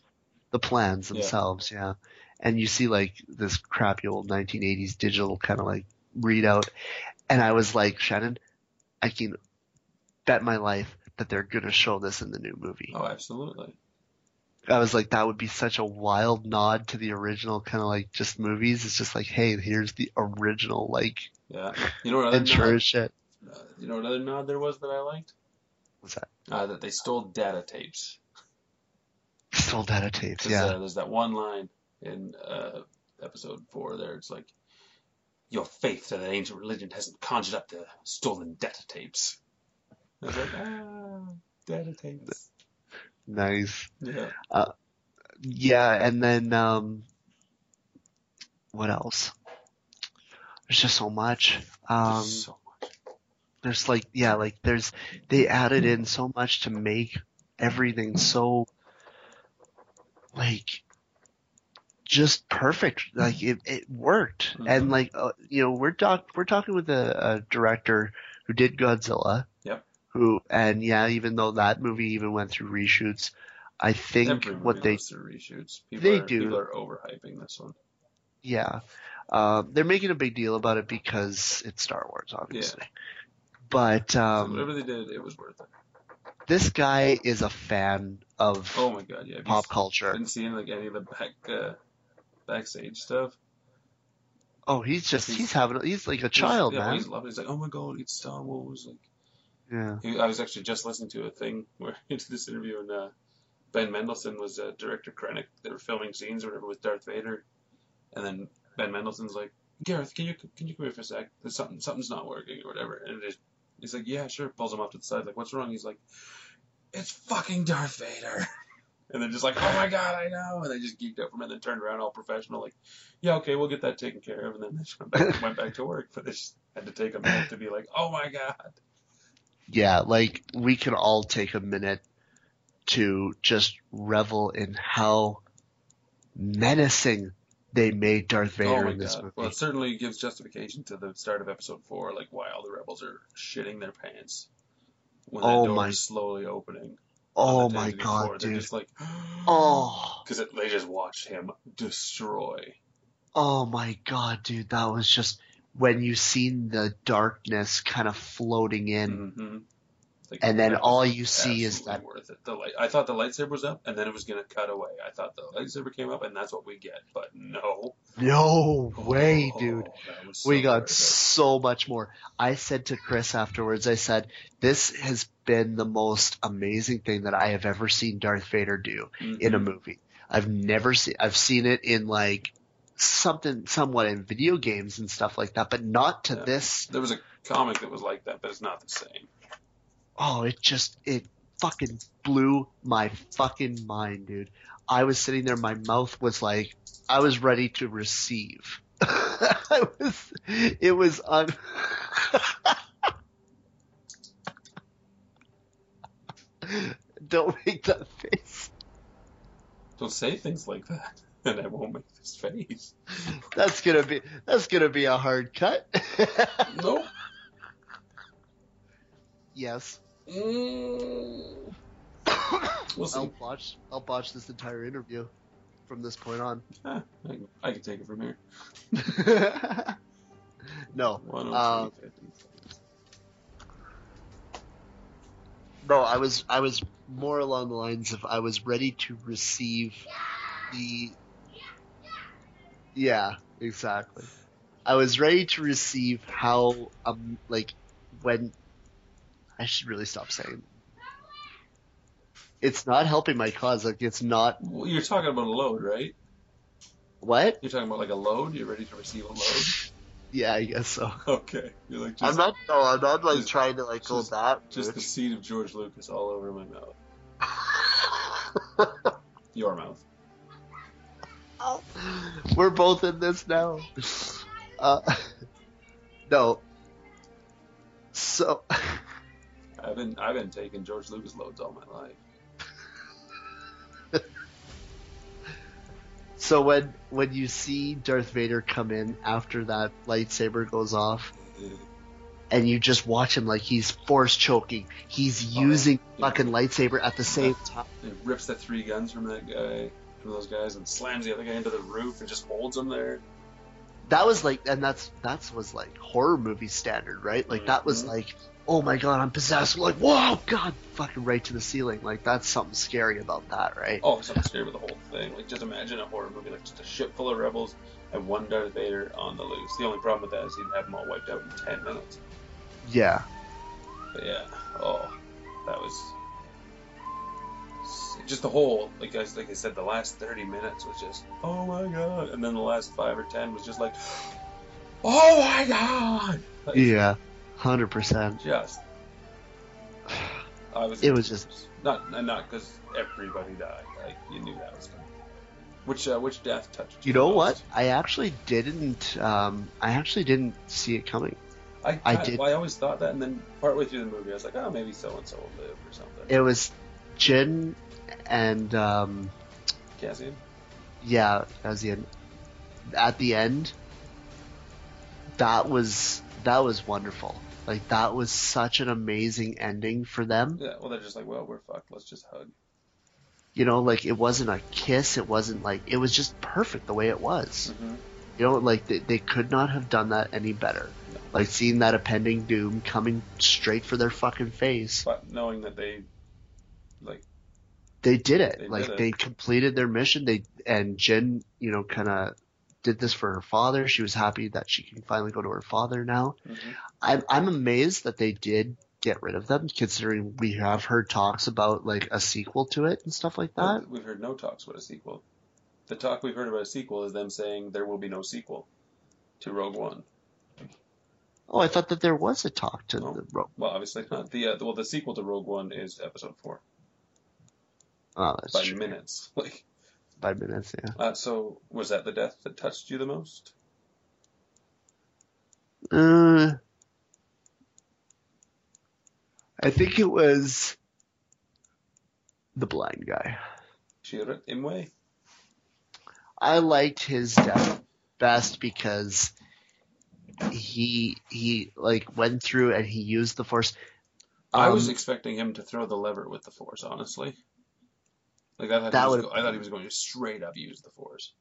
the plans themselves, yeah. And you see like this crappy old 1980s digital kind of like readout, and I was like, Shannon, I can bet my life that they're gonna show this in the new movie. Oh, absolutely. I was like, that would be such a wild nod to the original kind of like just movies. It's just like, hey, here's the original like Yeah. You know what other nod? shit. Uh, you know what other nod there was that I liked? What's that? Uh, that they stole data tapes. Stole data tapes, yeah. uh, there's that one line in uh, episode four there. It's like, your faith to that ancient religion hasn't conjured up the stolen data tapes. I was like, ah, data tapes. Nice. Yeah. Yeah, and then um what else? There's just so much. Um so much. there's like yeah, like there's they added in so much to make everything so like just perfect. Like it, it worked. Mhm. And like uh, you know, we're talk we're talking with a, a director who did Godzilla. Yep. Who and yeah, even though that movie even went through reshoots, I think what they reshoots. People they are, do. People are overhyping this one. Yeah. Um, they're making a big deal about it because it's Star Wars, obviously. Yeah. But So um, whatever they did, it was worth it. This guy is a fan of Oh my god, yeah. Pop culture. Been seeing like any of the back uh, backstage stuff? Oh, he's just He's- he's having he's like a child, yeah, man. He's loving. it. He's like, oh my god, it's Star Wars. Like, Yeah. he, I was actually just listening to a thing where into this interview and uh, Ben Mendelsohn was uh, director Krennic. They were filming scenes or whatever with Darth Vader, and then Ben Mendelsohn's like, Gareth, can you can you come here for a sec? There's something something's not working or whatever. And it is, he's like, yeah, sure. Pulls him off to the side, like, what's wrong? He's like, it's fucking Darth Vader. And they're just like, oh my god, I know. And they just geeked out from it and then turned around all professional, like, yeah, okay, we'll get that taken care of. And then they just went back, went back to work. But they just had to take a minute to be like, oh my god. Yeah, like we can all take a minute to just revel in how menacing they made Darth oh Vader oh in this god. movie. Well, it certainly gives justification to the start of episode four, like why all the rebels are shitting their pants when that Oh door my- is slowly opening. oh my god, floor. They're dude. just like, Oh. because they just watched him destroy. Oh my god, dude, that was just when you seen the darkness kind of floating in. Mm-hmm. And then all you see is that- worth it. The light. I thought the lightsaber was up, and then it was gonna cut away. I thought the lightsaber came up, and that's what we get. But no, No way, Oh, dude. so We got so much more. I said to Chris afterwards, I said, this has been the most amazing thing that I have ever seen Darth Vader do in a Mhm. movie. I've never seen, I've seen it in like something somewhat in video games and stuff like that, but not to Yeah. this. There was a comic that was like that, but it's not the same. Oh, it just, it fucking blew my fucking mind, dude. I was sitting there, my mouth was like, I was ready to receive. I was, it was un. Don't make that face. Don't say things like that, and I won't make this face. That's gonna be, that's gonna be a hard cut. no. yes. Mm. We'll see. I'll watch, I'll watch this entire interview from this point on. Ah, I, can- I can take it from here. no, Uh, fifty. No, I was I was more along the lines of I was ready to receive the Yeah, exactly. I was ready to receive how um like when I should really stop saying it's not helping my cause like it's not Well, you're talking about a load, right? what? You're talking about like a load. You're ready to receive a load. Yeah, I guess so. Okay, you're like just, I'm not. No, I'm not like just- trying to like go just- that. just the seed of George Lucas all over my mouth. Your mouth. Oh. We're both in this now. Uh, no. So, I've been I've been taking George Lucas loads all my life. so when when you see Darth Vader come in after that lightsaber goes off, and you just watch him like he's force choking, he's Oh, using yeah. fucking lightsaber at the same time. It rips the three guns from that guy, from those guys, and slams the other guy into the roof and just holds him there. That was like, and that's that's was like horror movie standard, right? Like that was Mhm. like, oh my god, I'm possessed. Like, whoa, god, fucking right to the ceiling. Like that's something scary about that, right? Oh, something scary with the whole thing. Like just imagine a horror movie, like just a ship full of rebels and one Darth Vader on the loose. The only problem with that is you'd have them all wiped out in ten minutes. Yeah. But yeah, oh, that was just the whole like guys like I said, the last thirty minutes was just oh my god, and then the last five or ten was just like oh my god. Like, Yeah. Hundred percent. Just I was. It was just- not not because everybody died. Like you knew that was coming. Which uh, which death touched you? You know the what? I actually didn't. Um, I actually didn't see it coming. I I I, did- well, I always thought that, and then partway through the movie, I was like, oh, maybe so and so will live or something. It was Jyn and um, Cassian. yeah, end. At the end, that was that was wonderful. Like that was such an amazing ending for them. Yeah. Well, they're just like, well, we're fucked. Let's just hug. You know, like it wasn't a kiss. It wasn't like it was just perfect the way it was. Mm-hmm. You know, like they, they could not have done that any better. Like seeing that impending doom coming straight for their fucking face. But knowing that they, like, They did it. They like did it. they completed their mission. They and Jyn, you know, kind of did this for her father. She was happy that she can finally go to her father now. mhm. I'm I'm amazed that they did get rid of them, considering we have heard talks about like a sequel to it and stuff like that. We've heard no talks about a sequel. The talk we've heard about a sequel is them saying there will be no sequel to Rogue One. Oh, I thought that there was a talk to No. the Ro- Well, obviously not. The uh, well, the sequel to Rogue One is Episode Four Oh, that's by true. minutes. Like, Five minutes, yeah. uh, so was that the death that touched you the most? Uh, I think it was the blind guy. Chirrut Imwe. I liked his death best because he he like went through and he used the force. I was Um, expecting him to throw the lever with the Force. Honestly, like I thought, That he was, I thought he was going to straight up use the Force.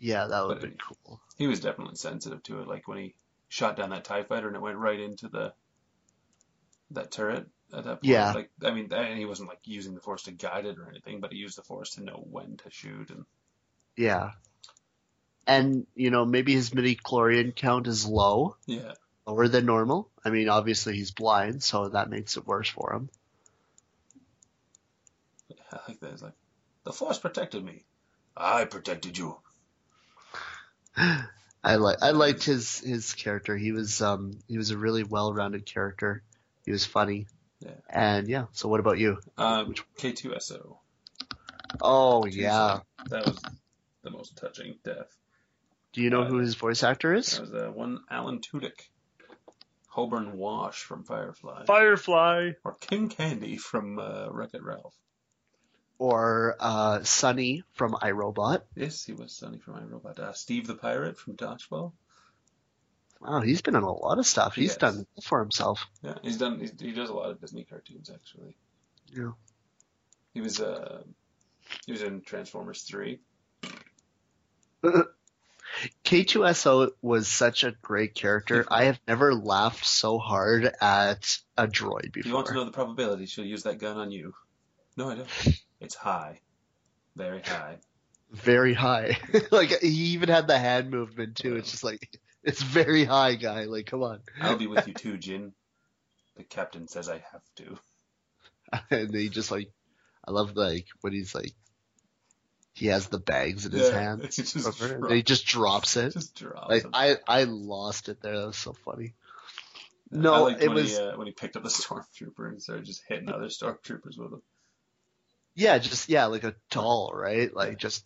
yeah, that would have been cool. He was definitely sensitive to it. Like when he shot down that Tie Fighter and it went right into the that turret at that point. Yeah. Like I mean, and he wasn't like using the Force to guide it or anything, but he used the Force to know when to shoot and Yeah, and you know maybe his midi chlorian count is low, yeah. lower than normal. I mean, obviously he's blind, so that makes it worse for him. I like that. It's like the Force protected me. I protected you. I like I liked his his character. He was um he was a really well rounded character. He was funny. Yeah. And yeah. So what about you? Um, K2SO. Oh Jeez, yeah. That was the most touching death. Do you know uh, who his voice actor is? That was uh, one Alan Tudyk. Hoban Wash from Firefly. Firefly. or King Candy from uh, Wreck It Ralph. Or uh, Sonny from iRobot. Yes, he was Sonny from iRobot. Uh, Steve the Pirate from Dodgeball. Wow, he's been on a lot of stuff. He's done for himself. Yeah, he's done. He's, he does a lot of Disney cartoons actually. Yeah. He was uh, he was in Transformers Three. K2SO was such a great character. I have never laughed so hard at a droid If you want to know the probability, she'll use that gun on you. No, I don't. It's high, very high. Very high. like he even had the hand movement too. It's just like it's very high, guy. Like come on. I'll be with you too, Jyn. The captain says I have to. and they just like I love like when he's like he has the bags in his Yeah, hand. he just drops- he just drops it. Just drops Like him. I, I lost it there. That was so funny. I No, liked it when was he, uh, when he picked up the stormtrooper and started just hitting other stormtroopers with him. yeah, just yeah, like a doll, right? Like just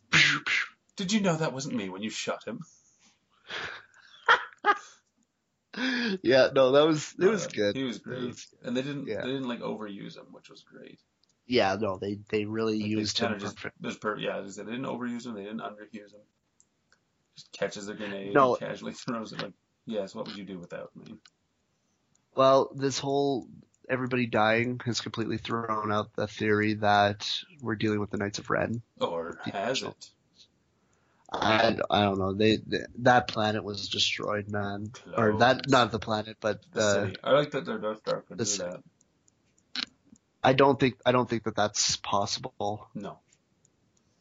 Did you know that wasn't me when you shot him? yeah. No, that was it was Uh, good. He was great, was- and they didn't yeah. they didn't like overuse him, which was great. Yeah, no, they they really Like, used they him just, perfect. per, yeah, they didn't overuse him, they didn't underuse him. Just catches a grenade No. and casually throws it. Like, yes, what would you do without me? Well, this whole everybody dying has completely thrown out the theory that we're dealing with the Knights of Ren. Or The has it? I, I don't know. They, th that planet was destroyed, man. Or that not the planet, but the the. city. I like that their Darth Dark would the do city. that. I don't think I don't think that that's possible. No,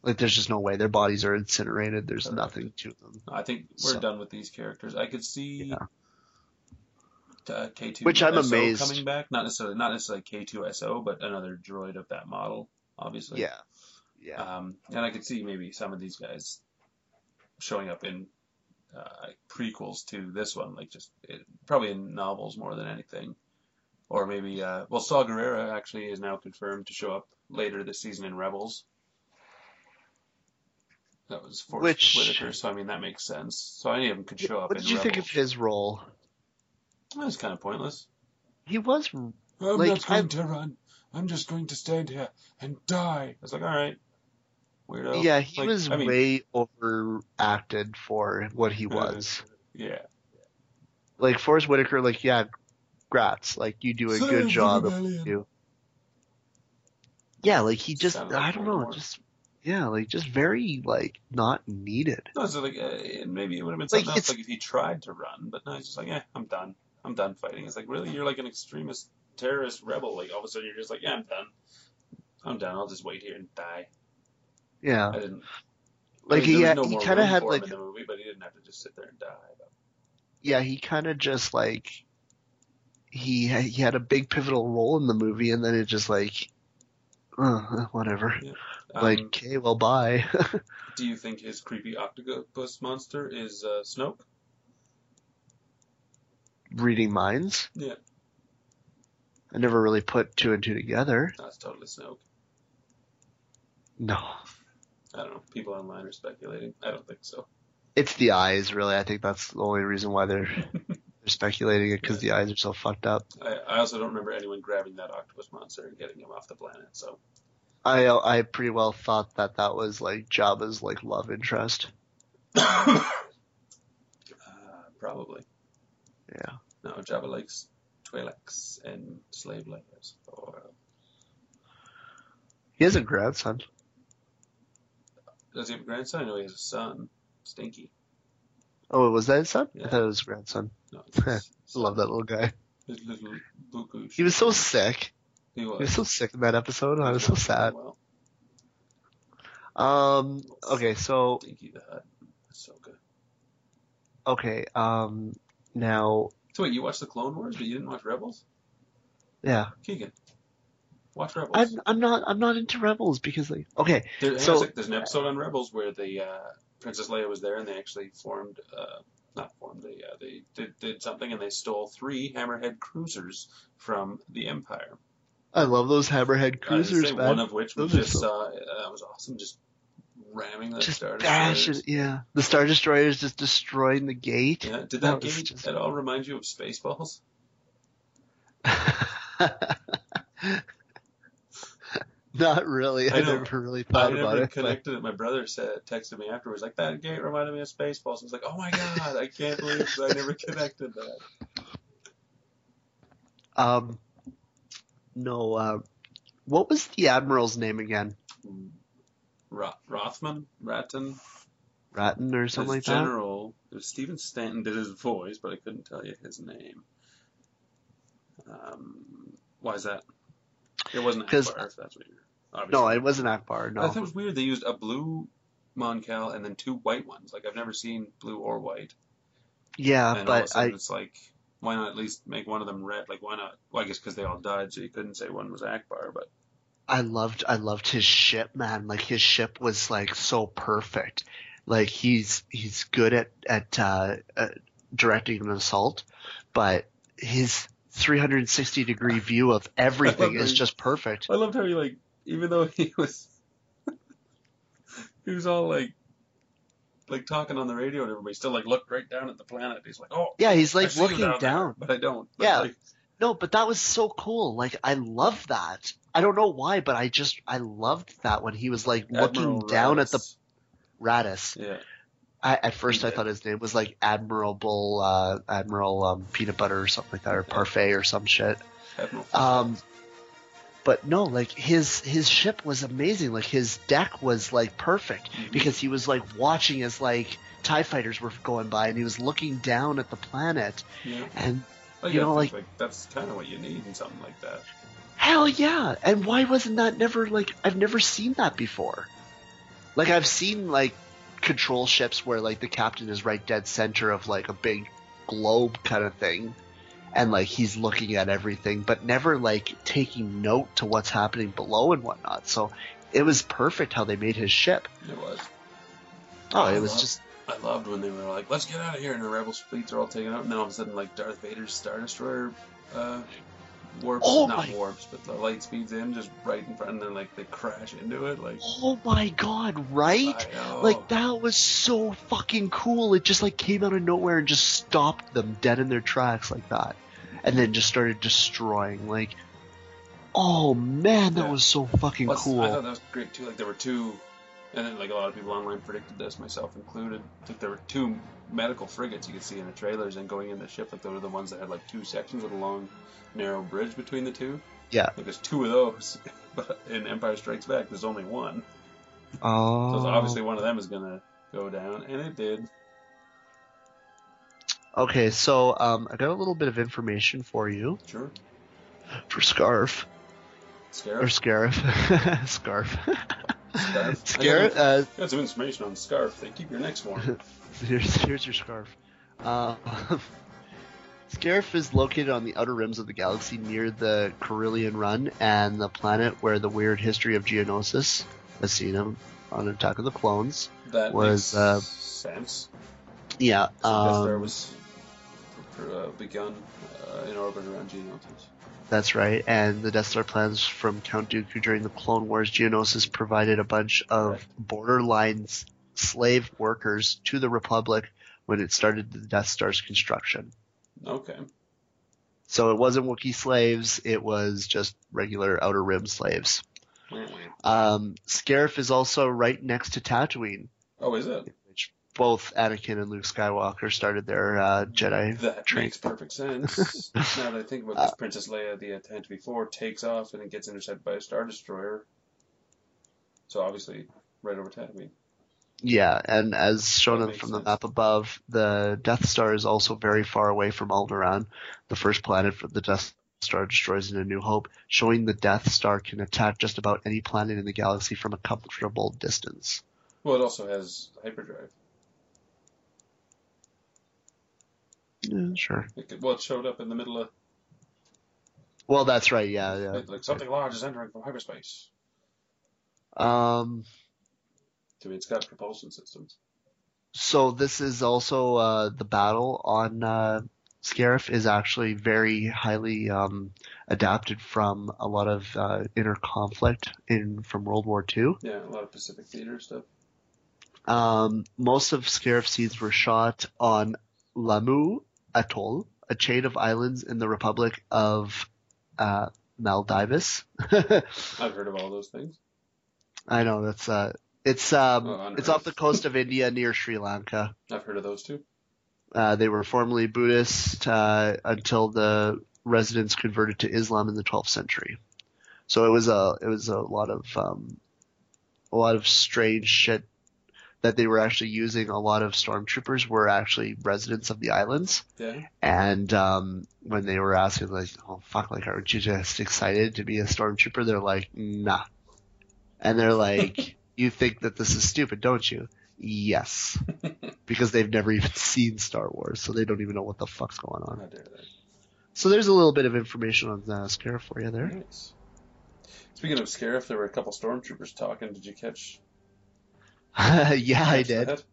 Like, there's just no way. Their bodies are incinerated. There's Correct. nothing to them. I think we're So- done with these characters. I could see Yeah. uh, K2 Which I'm SO amazed. coming back. Not necessarily not necessarily K2SO, but another droid of that model, obviously. Yeah, yeah. Um, and I could see maybe some of these guys showing up in uh, prequels to this one, like just it, probably in novels more than anything. Or maybe, uh, well, Saw Gerrera actually is now confirmed to show up later this season in Rebels. That was Forrest Which- Whitaker, so I mean that makes sense. So any of them could show up What in did you think of his role? That was kind of pointless. He was I'm Like, not going I- to run. I'm just going to stand here and die. I was like, all right, weirdo. yeah, he Like, was I mean, way overacted for what he was. Yeah. like Forrest Whitaker, like yeah, grats, like you do a Save good job of rebellion. you. Yeah, like he just Sounded I don't know, Voldemort. just yeah, like just very like not needed. No, so like uh, maybe it would have been Like, something else, like if he tried to run, but no, he's just like, eh, I'm done. I'm done fighting. It's like, really, you're like an extremist terrorist rebel. Like all of a sudden, you're just like, yeah, I'm done. I'm done. I'll just wait here and die. Yeah, I didn't. like I mean, he there had, was no he kind of had like in the movie, but he didn't have to just sit there and die. But, yeah, he kind of just like he he had a big pivotal role in the movie, and then it just like uh, whatever. um, like okay, well, bye. do you think his creepy octopus monster is uh, Snoke? Reading minds. Yeah. I never really put two and two together. That's totally Snoke. No. I don't know. People online are speculating. I don't think so. It's the eyes, really. I think that's the only reason why they're they're speculating it because the eyes are so fucked up. I, I also don't remember anyone grabbing that octopus monster and getting him off the planet. So I I pretty well thought that that was like Jabba's like love interest. uh, probably. Yeah. No, Jabba likes Twi'leks and slave labors. Or, He has a grandson. Does he have a grandson? Know he has a son, Stinky. Oh, was that his son? Yeah. I thought it was his grandson. No, it's his I love that little guy. His little Buku. He was so sick. He was. He was so sick in that episode. I was so sad. Well, Um. Okay. So Stinky the Hutt. That's so good. okay. Um. Now. So wait, you watched the Clone Wars, but you didn't watch Rebels? Yeah. Keegan, watch Rebels. I'm I'm not I'm not into Rebels because like okay There, So- there's, there's an episode on Rebels where the uh, Princess Leia was there, and they actually formed, uh, not formed, they uh, they did, did something, and they stole three Hammerhead cruisers from the Empire. I love those Hammerhead cruisers, say one of which was Those just so- Uh, that was awesome, just ramming the just Star Destroyers. it, yeah. The Star Destroyers just destroying the gate. Yeah, did That that, game just- at all remind you of Spaceballs? Not really. I, I never really I thought about never it. but- connected it. My brother said, texted me afterwards, like that gate reminded me of Spaceballs. I was like, oh my god, I can't believe I never connected that. Um, no. Uh, what was the admiral's name again? Ro- Rothman, Ratton, Ratton or His something like that. general, it was Stephen Stanton did his voice, but I couldn't tell you his name. Um, why is that? It wasn't Ackbar, if that's what you're. No, it wasn't Ackbar. I thought it was weird. They used a blue Mon Cal and then two white ones. Like I've never seen blue or white. Yeah, and all of a but I it's like, why not at least make one of them red? Like why not? Well, I guess because they all died, so you couldn't say one was Ackbar. But I loved I loved his ship, man. Like his ship was like so perfect. Like he's he's good at at uh, uh, directing an assault, but his 360 degree view of everything is just perfect. I loved how he like, even though he was, he was all like, like talking on the radio and everybody, still like looked right down at the planet. He's like, oh, Yeah, he's like looking down, down. there," but I don't. But, Yeah. like, No, but that was so cool. Like I love that. I don't know why, but I just I loved that when he was like looking Admiral down at the. Raddus. Yeah, I, at first, I thought his name was like Admirable uh, Admiral um, Peanut Butter or something like that, or Parfait or some shit. Admiral. Um, but no, like his his ship was amazing. Like his deck was like perfect Mhm. because he was like watching as like Tie fighters were going by, and he was looking down at the planet. yeah. And Like, you know, think, like- that's kind of what you need in something like that. hell yeah! And why wasn't that never like I've never seen that before? Like I've seen like control ships where like the captain is right dead center of like a big globe kind of thing and like he's looking at everything but never like taking note to what's happening below and whatnot so it was perfect how they made his ship It was. oh I it was love- just I loved when they were like, "Let's get out of here," and the rebel fleets are all taken out, and then all of a sudden, like Darth Vader's Star Destroyer uh, warps, Oh not my- warps, but the light speeds in just right in front, and then like they crash into it. Like, oh my god right like that was so fucking cool it just like came out of nowhere and just stopped them dead in their tracks like that and then just started destroying like oh man that Yeah. was so fucking Plus, cool I thought that was great too. Like there were two, and then like a lot of people online predicted this, myself included. Like there were two medical frigates you could see in the trailers, and going in the ship, like they were the ones that had like two sections with a long, narrow bridge between the two. Yeah. Like there's two of those, but in Empire Strikes Back, there's only one. oh So obviously one of them is gonna go down, and it did. okay so um i got a little bit of information for you Sure. for scarf or Scarf. scarf scarf Scarf. scarf uh Got some information on Scarf. They keep your necks warm. Here's, here's your scarf. Uh, Scarif is located on the outer rims of the galaxy near the Corellian Run and the planet where the weird history of Geonosis, as seen him on Attack of the Clones. That Was, makes uh, sense. Yeah, So Death Star um, was uh, begun uh, in orbit around Geonosis. That's right. And the Death Star plans from Count Dooku during the Clone Wars, Geonosis provided a bunch of borderline slave workers to the Republic when it started the Death Star's construction. Okay. So it wasn't Wookiee slaves, it was just regular Outer Rim slaves. Um, Scarif is also right next to Tatooine, Oh, is it? Both Anakin and Luke Skywalker started their uh, Jedi. That Train. makes perfect sense. now that I think about this, Princess Leia, the Tantive IV, takes off and it gets intercepted by a Star Destroyer. So obviously, right over Tatooine. Yeah, and as shown from the sense. map above, the Death Star is also very far away from Alderaan, the first planet for the Death Star destroys in A New Hope, showing the Death Star can attack just about any planet in the galaxy from a comfortable distance. Well, it also has hyperdrive. Yeah, sure. It well, it showed up in the middle of Well, that's right. Yeah, yeah. like, like something large is entering from hyperspace. Um, I mean, it's got propulsion systems. so this is also uh, the battle on uh, Scarif is actually very highly um, adapted from a lot of uh, inner conflict in from World War II. Yeah, a lot of Pacific Theater stuff. Um, most of Scarif scenes were shot on Laamu Atoll, a chain of islands in the Republic of uh, Maldives. I've heard of all those things. I know that's uh, it's um, Oh, it's off the coast of India near Sri Lanka. I've heard of those too. Uh, they were formerly Buddhist uh, until the residents converted to Islam in the 12th century. So it was a it was a lot of um, a lot of strange shit that they were actually using. A lot of stormtroopers were actually residents of the islands, Yeah. and um, when they were asking like, "Oh fuck, like aren't you just excited to be a stormtrooper?" They're like, "Nah," and they're like, "You think that this is stupid, don't you?" Yes, because they've never even seen Star Wars, so they don't even know what the fuck's going on. How dare they? So there's a little bit of information on uh, Scarif for you there. Nice. Speaking of Scarif, there were a couple stormtroopers talking. Did you catch? yeah, I did. that?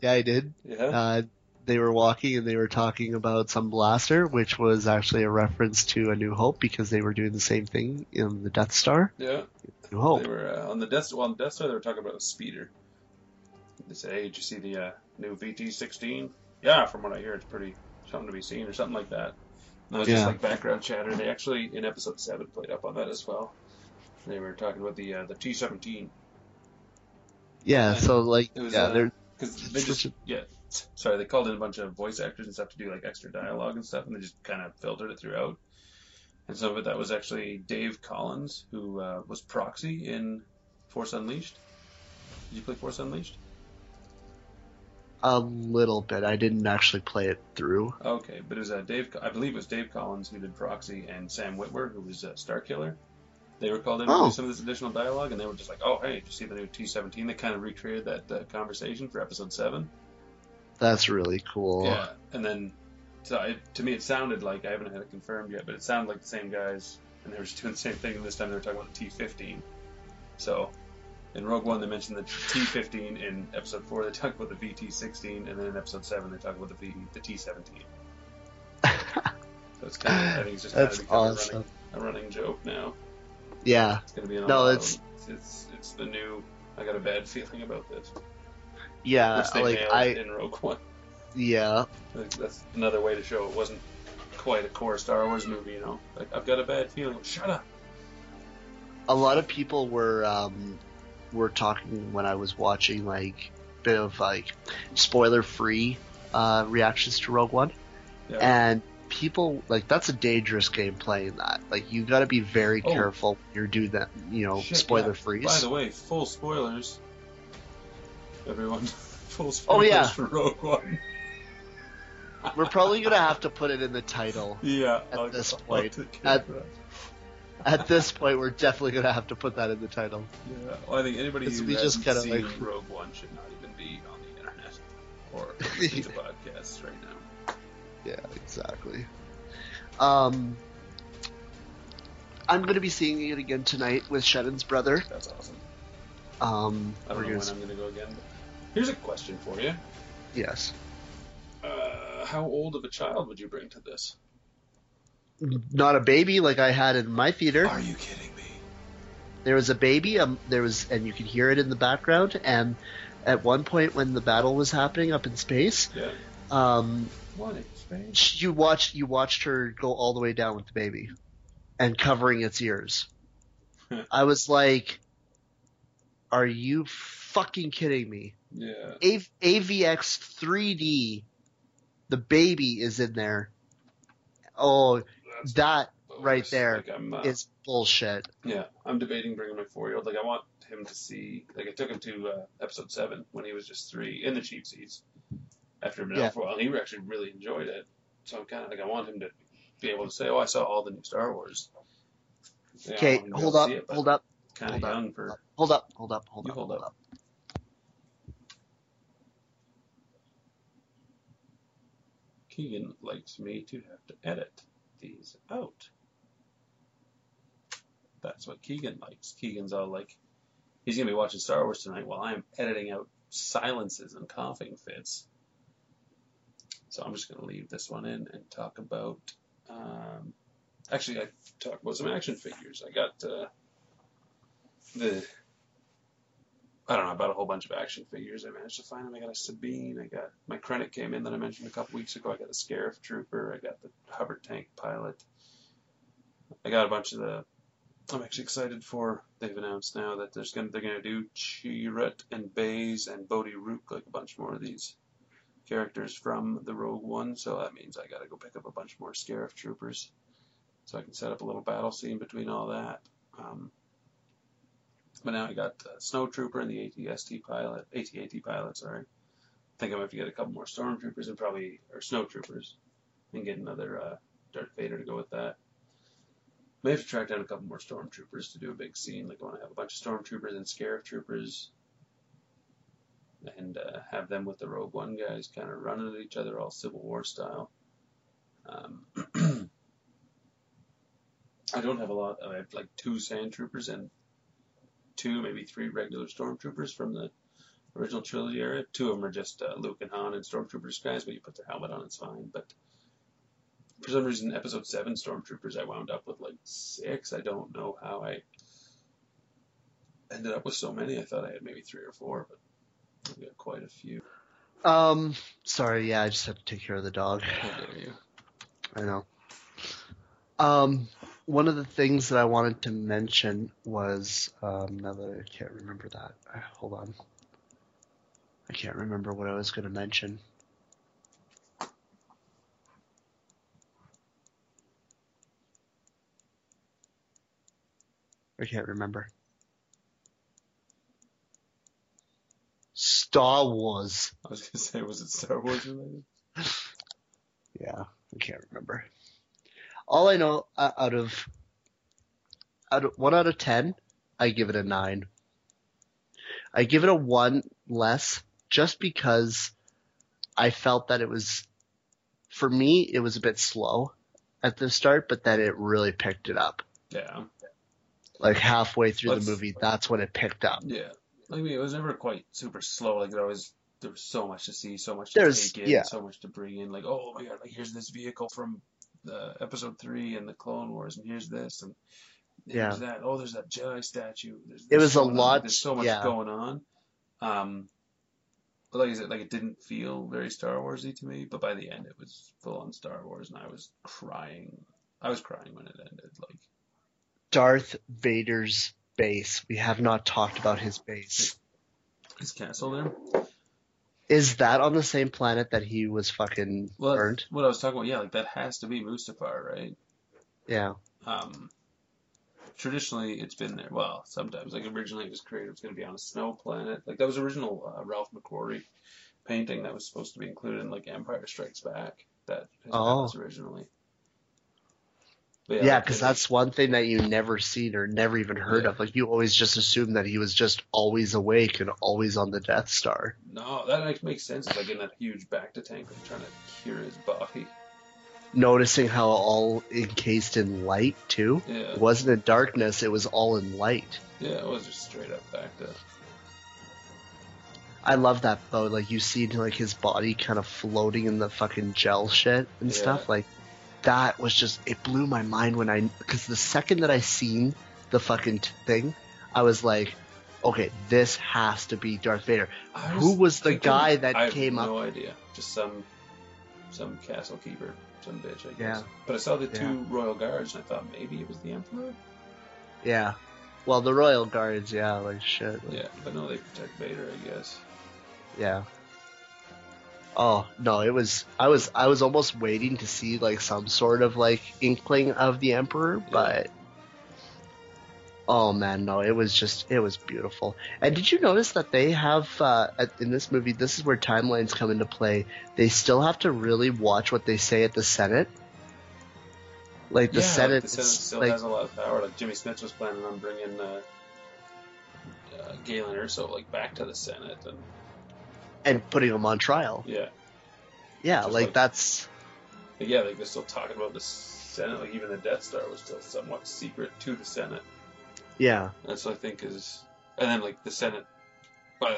Yeah, I did. Yeah. Uh, they were walking and they were talking about some blaster, which was actually a reference to A New Hope because they were doing the same thing in the Death Star. yeah. New Hope. They were uh, on the Death. Well, on the Death Star, they were talking about a speeder. They said, "Hey, did you see the uh, new VT-16?" Yeah, from what I hear, it's pretty something to be seen, or something like that. And it was just like background chatter. They actually in episode seven played up on that as well. They were talking about the uh, the T-17 Yeah, And so like, it was, yeah, uh, they're because they just yeah. Sorry, they called in a bunch of voice actors and stuff to do like extra dialogue and stuff, and they just kind of filtered it throughout. And some of it that was actually Dave Collins, who uh, was Proxy in Force Unleashed. Did you play Force Unleashed? a little bit. I didn't actually play it through. Okay, but it was uh, Dave. I believe it was Dave Collins who did Proxy, and Sam Witwer, who was uh, Starkiller. They were called in to Oh. do some of this additional dialogue, and they were just like, "Oh, hey, did you see the new T-17?" They kind of recreated that uh, conversation for Episode Seven. That's really cool. Yeah, and then so it, to me it sounded like I haven't had it confirmed yet, but it sounded like the same guys, and they were just doing the same thing. And this time they were talking about the T15. So in Rogue One they mentioned the T15. In Episode Four they talk about the VT16, and then in Episode Seven they talk about the v, the T17. So it's kind of I think it's just kind That's of awesome. a, running, a running joke now. Yeah, It's going to be an No, it's- it's, it's it's the new. I got a bad feeling about this, yeah. which they like nailed I, in Rogue One. yeah, think That's another way to show it wasn't quite a core Star Wars movie, you know. Like I've got a bad feeling. Shut up. a lot of people were um, were talking when I was watching like bit of like spoiler free uh, reactions to Rogue One, Yeah. and people like that's a dangerous game playing that. Like you got to be very Oh. careful when you're doing that. You know, Shit, spoiler yeah. freeze. By the way, full spoilers. Everyone, full Oh, spoilers yeah. for Rogue One. We're probably gonna have to put it in the title. Yeah. At I'll- this point, at- At this point, we're definitely gonna have to put that in the title. Yeah. Well, I think anybody who we just kinda, seen like- Rogue One should not even be on the internet or to podcasts right now. Yeah, exactly. Um, I'm gonna be seeing it again tonight with Shannon's brother. That's awesome. Um, I don't know gonna when I'm going to go again. But here's a question for you. yes, Uh, how old of a child would you bring to this? not a baby like I had in my theater. Are you kidding me? There was a baby. Um, there was, and you could hear it in the background. And at one point, when the battle was happening up in space, Yeah. um, What you watched you watched her go all the way down with the baby, and covering its ears. I was like, "Are you fucking kidding me?" Yeah. A- AVX 3D, the baby is in there. Oh, That's that right there Like uh, is bullshit. yeah, I'm debating bringing my four year old. Like I want him to see. Like I took him to uh, episode seven when he was just three in the cheap seats. After he'd been Yeah. out for a while, he actually really enjoyed it. So I'm kind of like I want him to be able to say, "Oh, I saw all the new Star Wars." Yeah, Okay, hold up, hold up, Kind hold of up, for. hold up, hold up, hold You up, hold hold up. up. Keegan likes me to have to edit these out. That's what Keegan likes. Keegan's all like, he's gonna be watching Star Wars tonight while I'm editing out silences and coughing fits. So I'm just gonna leave this one in and talk about. Um, actually, I talk about some action figures. I got uh, the. I don't know, I bought a whole bunch of action figures. I managed to find them. I got a Sabine. I got my Krennic came in that I mentioned a couple weeks ago. I got a Scarif Trooper. I got the Hover Tank Pilot. I got a bunch of the. I'm actually excited for. They've announced now that there's gonna they're gonna do Chirrut and Baze and Bodhi Rook like a bunch more of these characters from the Rogue One. So that means I gotta go pick up a bunch more Scarif Troopers, so I can set up a little battle scene between all that. Um, but now I got Snow Trooper and the ATST pilot, AT-AT pilot, sorry. I think I'm gonna have to get a couple more Stormtroopers and probably, or Snow Troopers, and get another uh, Darth Vader to go with that. May have to track down a couple more Stormtroopers to do a big scene. Like I want to have a bunch of Stormtroopers and Scarif Troopers, and uh, have them with the Rogue One guys, kind of running at each other, all Civil War style. Um, I don't have a lot. I have like two sand troopers and two, maybe three regular stormtroopers from the original trilogy era. Two of them are just uh, Luke and Han and stormtroopers guys, but you put their helmet on, it's fine. But for some reason, episode seven stormtroopers, I wound up with like six. I don't know how I ended up with so many. I thought I had maybe three or four, but I've got quite a few. Um, sorry, yeah, I just had to take care of the dog. How dare you? I know. Um, one of the things that I wanted to mention was um, now that I can't remember that. Uh, Hold on. I can't remember what I was going to mention. I can't remember. Star Wars. I was gonna say, was it Star Wars related? Yeah, I can't remember. All I know uh, out of out of one out of ten, I give it a nine. I give it a one less just because I felt that it was for me it was a bit slow at the start, but then it really picked it up. Yeah, Like halfway through Let's- the movie, that's when it picked up. yeah. I mean, it was never quite super slow. Like there was, there was so much to see, so much to There's- take in, yeah. so much to bring in. Like, oh my god, like here's this vehicle from the episode three and the Clone Wars, and here's this, and here's that. Oh, there's that Jedi statue. There's It this was a on. lot- There's so much yeah. going on. Um, but like I said, like it didn't feel very Star Warsy to me. But by the end, it was full on Star Wars, and I was crying. I was crying when it ended. Like, Darth Vader's base. We have not talked about his base. his castle there. Is that on the same planet that he was fucking Well, burned? what I was talking about, yeah, like that has to be Mustafar, right? Yeah. Um, traditionally, it's been there. Well, sometimes, like originally, it was created. It was going to be on a snow planet. Like that was original uh, Ralph McQuarrie painting that was supposed to be included in like Empire Strikes Back. That Oh. palace originally. But Yeah, because that's one thing that you never seen or never even heard Yeah. of. Like you always just assume that he was just always awake and always on the Death Star. no, that makes, makes sense. It's like in that huge bacta tank, like trying to cure his body. Noticing how all encased in light too. Yeah, It wasn't in darkness; it was all in light. yeah, it was just straight up bacta. I love that though. Like you see like his body kind of floating in the fucking gel shit and Yeah. stuff. Like that was just it blew my mind when I because the second that I seen the fucking t- thing, I was like, okay, this has to be Darth Vader. I Who was the thinking- guy that I have came up- No idea. Just some some castle keeper, some bitch, I guess. Yeah. But I saw the Yeah. two royal guards, and I thought maybe it was the emperor. Yeah. Well, the royal guards, yeah, like shit. Yeah, but no, they protect Vader, I guess. Yeah. Oh no, it was. I was. I was almost waiting to see like some sort of like inkling of the emperor, but. Oh man, no! It was just. It was beautiful. And did you notice that they have uh, at- in this movie? This is where timelines come into play. They still have to really watch what they say at the Senate. Like the yeah, Senate, like the Senate still like has a lot of power. Like Jimmy Smits was planning on bringing uh, uh, Galen Erso like back to the Senate, and and putting them on trial. yeah, Yeah, Just like like- that's yeah, like they're still talking about the Senate. Like even the Death Star was still somewhat secret to the Senate. yeah. That's what I think is, and then like the Senate. Uh,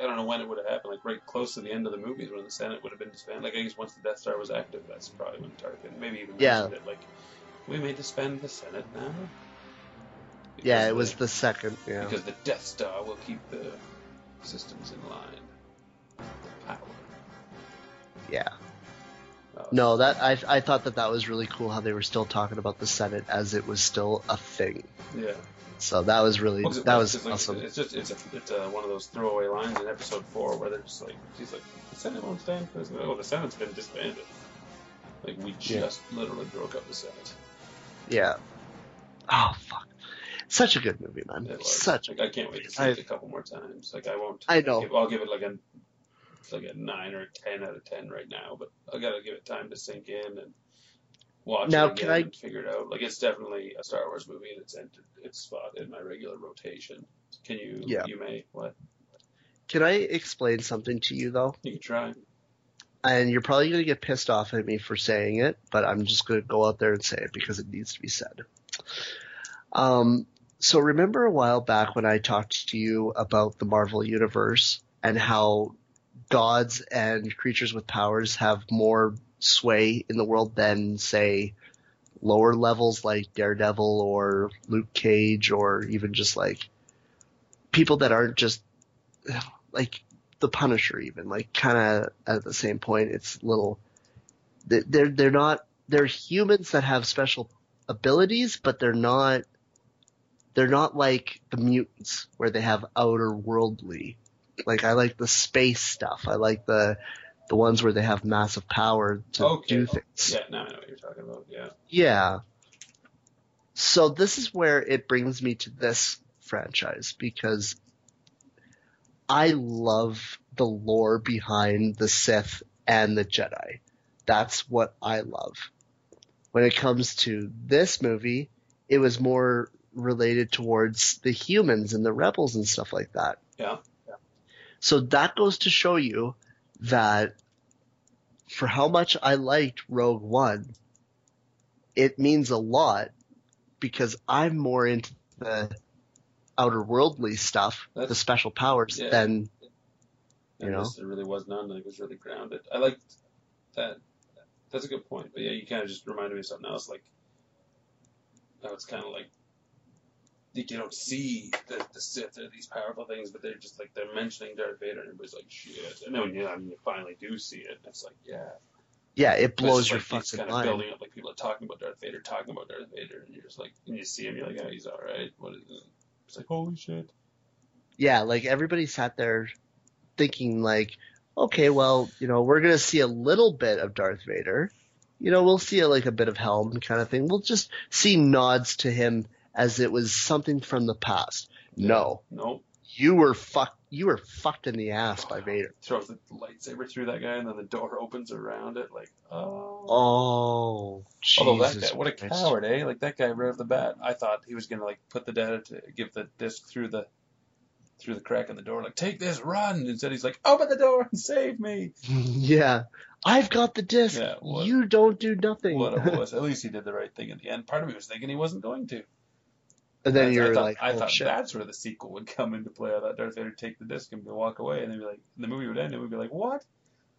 I don't know when it would have happened. Like right close to the end of the movies, when the Senate would have been disbanded. Like I guess once the Death Star was active, that's probably when Tarkin maybe even Yeah. it. Like we may disband the Senate now. Yeah, it was the, the second. Yeah. because the Death Star will keep the systems in line. Yeah. Uh, No, that I I thought that that was really cool how they were still talking about the Senate as it was still a thing. Yeah. So that was really Well, that was like- awesome. It's just it's a, it's a, one of those throwaway lines in episode four where they're just like he's like the Senate won't stand for this. Oh, the Senate's been disbanded. Like we Yeah. just literally broke up the Senate. Yeah. Oh fuck. Such a good movie, man. Such. like I can't wait to see I- it a couple more times. Like I won't. I know. Give, I'll give it like a like a nine or a ten out of ten right now, but I gotta give it time to sink in and watch Now, it again can I- and figure it out. Like it's definitely a Star Wars movie and it's entered its spot in my regular rotation. Can you? Yeah. You may. What? Can I explain something to you though? You can try. And you're probably gonna get pissed off at me for saying it, but I'm just gonna go out there and say it because it needs to be said. Um, so remember a while back when I talked to you about the Marvel Universe and how gods and creatures with powers have more sway in the world than, say, lower levels like Daredevil or Luke Cage or even just like people that aren't just like the Punisher even like kind of at the same point it's little they're they're not they're humans that have special abilities but they're not they're not like the mutants where they have outer worldly like I like the space stuff I like the the ones where they have massive power to Okay. do things Yeah, now I know what you're talking about. Yeah. yeah. So this is where it brings me to this franchise because I love the lore behind the Sith and the Jedi. That's what I love. When it comes to this movie, it was more related towards the humans and the rebels and stuff like that. Yeah. So that goes to show you that for how much I liked Rogue One, it means a lot because I'm more into the outer worldly stuff, the special powers, yeah. than You know? there really was none. Like, it was really grounded. I liked that. That's a good point. But yeah, you kind of just reminded me of something else. Like, how it's kind of like, like you don't see the, the Sith or these powerful things, but they're just like they're mentioning Darth Vader, and everybody's like, shit. And then when you, I mean, you finally do see it, and it's like, yeah. yeah, it it's blows your like, it's fucking kind of mind. building up. Like people are talking about Darth Vader, talking about Darth Vader, and you're just like, and you see him, you're like, yeah, he's all right. What is it? It's like, holy shit. Yeah, like everybody sat there thinking like, okay, well, you know, we're gonna see a little bit of Darth Vader. You know, we'll see a, like a bit of Helm kind of thing. We'll just see nods to him as it was something from the past. No, Nope. you were fucked. You were fucked in the ass by Vader. throws the lightsaber through that guy, and then the door opens around it. Like, oh. Oh, Although that Jesus guy, what a Christ. coward, eh? Like that guy right off the bat, I thought he was gonna like put the data to give the disc through the through the crack in the door, like take this, run. Instead, he's like, open the door and save me. yeah, I've got the disc. Yeah, what- you don't do nothing. What a wuss. At least he did the right thing in the end. Part of me was thinking he wasn't going to. And then you're I thought, like, I oh thought shit. that's where the sequel would come into play. I thought Darth Vader would take the disc and walk away, and then be like, the movie would end, and we'd be like, what?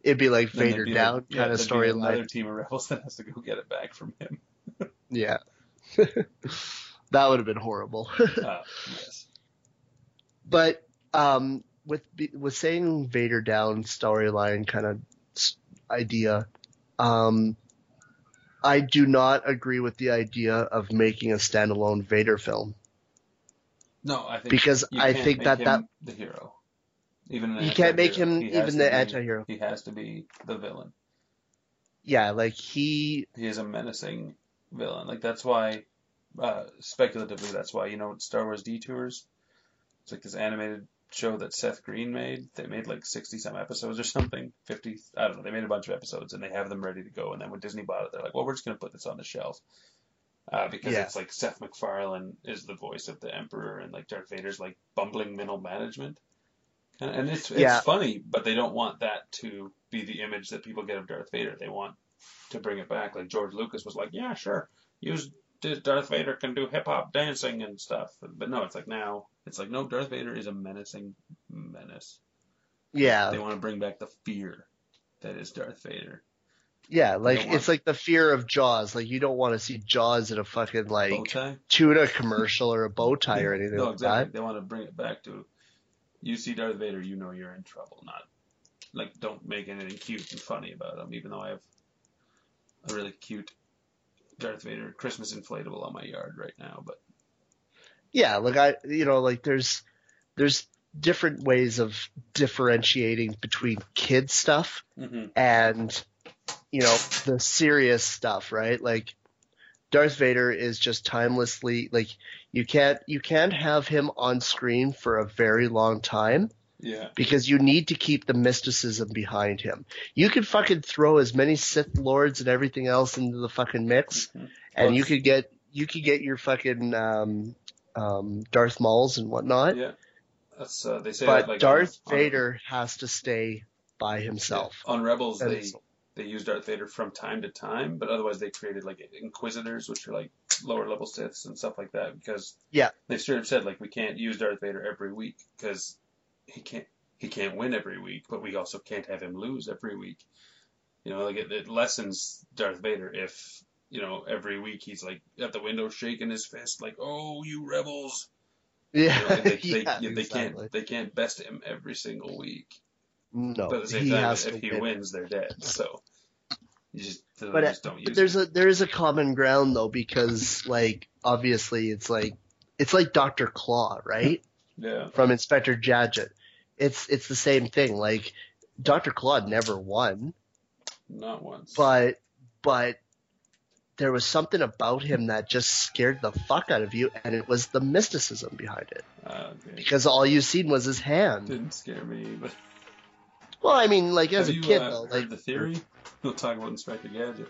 It'd be like Vader be down like, yeah, kind of there'd Another team of rebels that has to go get it back from him. Yeah. that would have been horrible. Uh, yes. but um, with with saying Vader down storyline kind of idea, um, I do not agree with the idea of making a standalone Vader film No, I think because I think that that the hero. Even an you can't make him even the anti-hero. He has to be the villain. Yeah, like he He is a menacing villain. Like that's why, uh, speculatively, that's why you know Star Wars Detours. It's like this animated show that Seth Green made. They made like sixty some episodes or something, fifty. I don't know. They made a bunch of episodes and they have them ready to go. And then when Disney bought it, they're like, well, we're just gonna put this on the shelf. Uh, because Yeah. it's like Seth MacFarlane is the voice of the Emperor, and like Darth Vader's like bumbling middle management. And, and it's it's Yeah. funny, but they don't want that to be the image that people get of Darth Vader. They want to bring it back. Like George Lucas was like, yeah, sure, use Darth Vader can do hip hop dancing and stuff. But no, it's like now it's like no, Darth Vader is a menacing menace. yeah They want to bring back the fear that is Darth Vader. yeah like it's like the fear of Jaws. Like you don't want to see Jaws in a fucking like tuna commercial or a bow tie or anything No, like exactly. that. They want to bring it back to you see Darth Vader, you know you're in trouble. Not like don't make anything cute and funny about him. Even though I have a really cute Darth Vader Christmas inflatable on my yard right now, but Yeah, like I, you know, like there's there's different ways of differentiating between kid stuff mm-hmm. and you know the serious stuff, right? Like Darth Vader is just timelessly like you can't you can't have him on screen for a very long time yeah, because you need to keep the mysticism behind him. You could fucking throw as many Sith lords and everything else into the fucking mix Mhm. and you could get you could get your fucking um, um, Darth Mauls and whatnot, yeah. That's uh, they say but that like Darth on, on- Vader has to stay by himself. on Rebels And they they use Darth Vader from time to time, but otherwise they created like Inquisitors, which are like lower level Siths and stuff like that because Yeah. they've straight up said like we can't use Darth Vader every week because he can't he can't win every week, but we also can't have him lose every week. You know, like it, it lessens Darth Vader if you know every week he's like at the window shaking his fist like, "Oh, you rebels!" Yeah, You know, they, they, yeah, they, they exactly. can't they can't best him every single week. No, But at the same he time, has if he win. wins, they're dead. So you just, But, uh, just don't use But there's it. a there is a common ground though because like obviously it's like it's like Doctor Claw, right? Yeah, From Inspector Gadget. It's it's the same thing. Like Doctor Claw never won, not once. but but there was something about him that just scared the fuck out of you, and it was the mysticism behind it. uh, okay. Because all you seen was his hand. didn't scare me. But Well, I mean, like as have a you kid uh, though, like the theory? We'll talk about Inspector Gadget.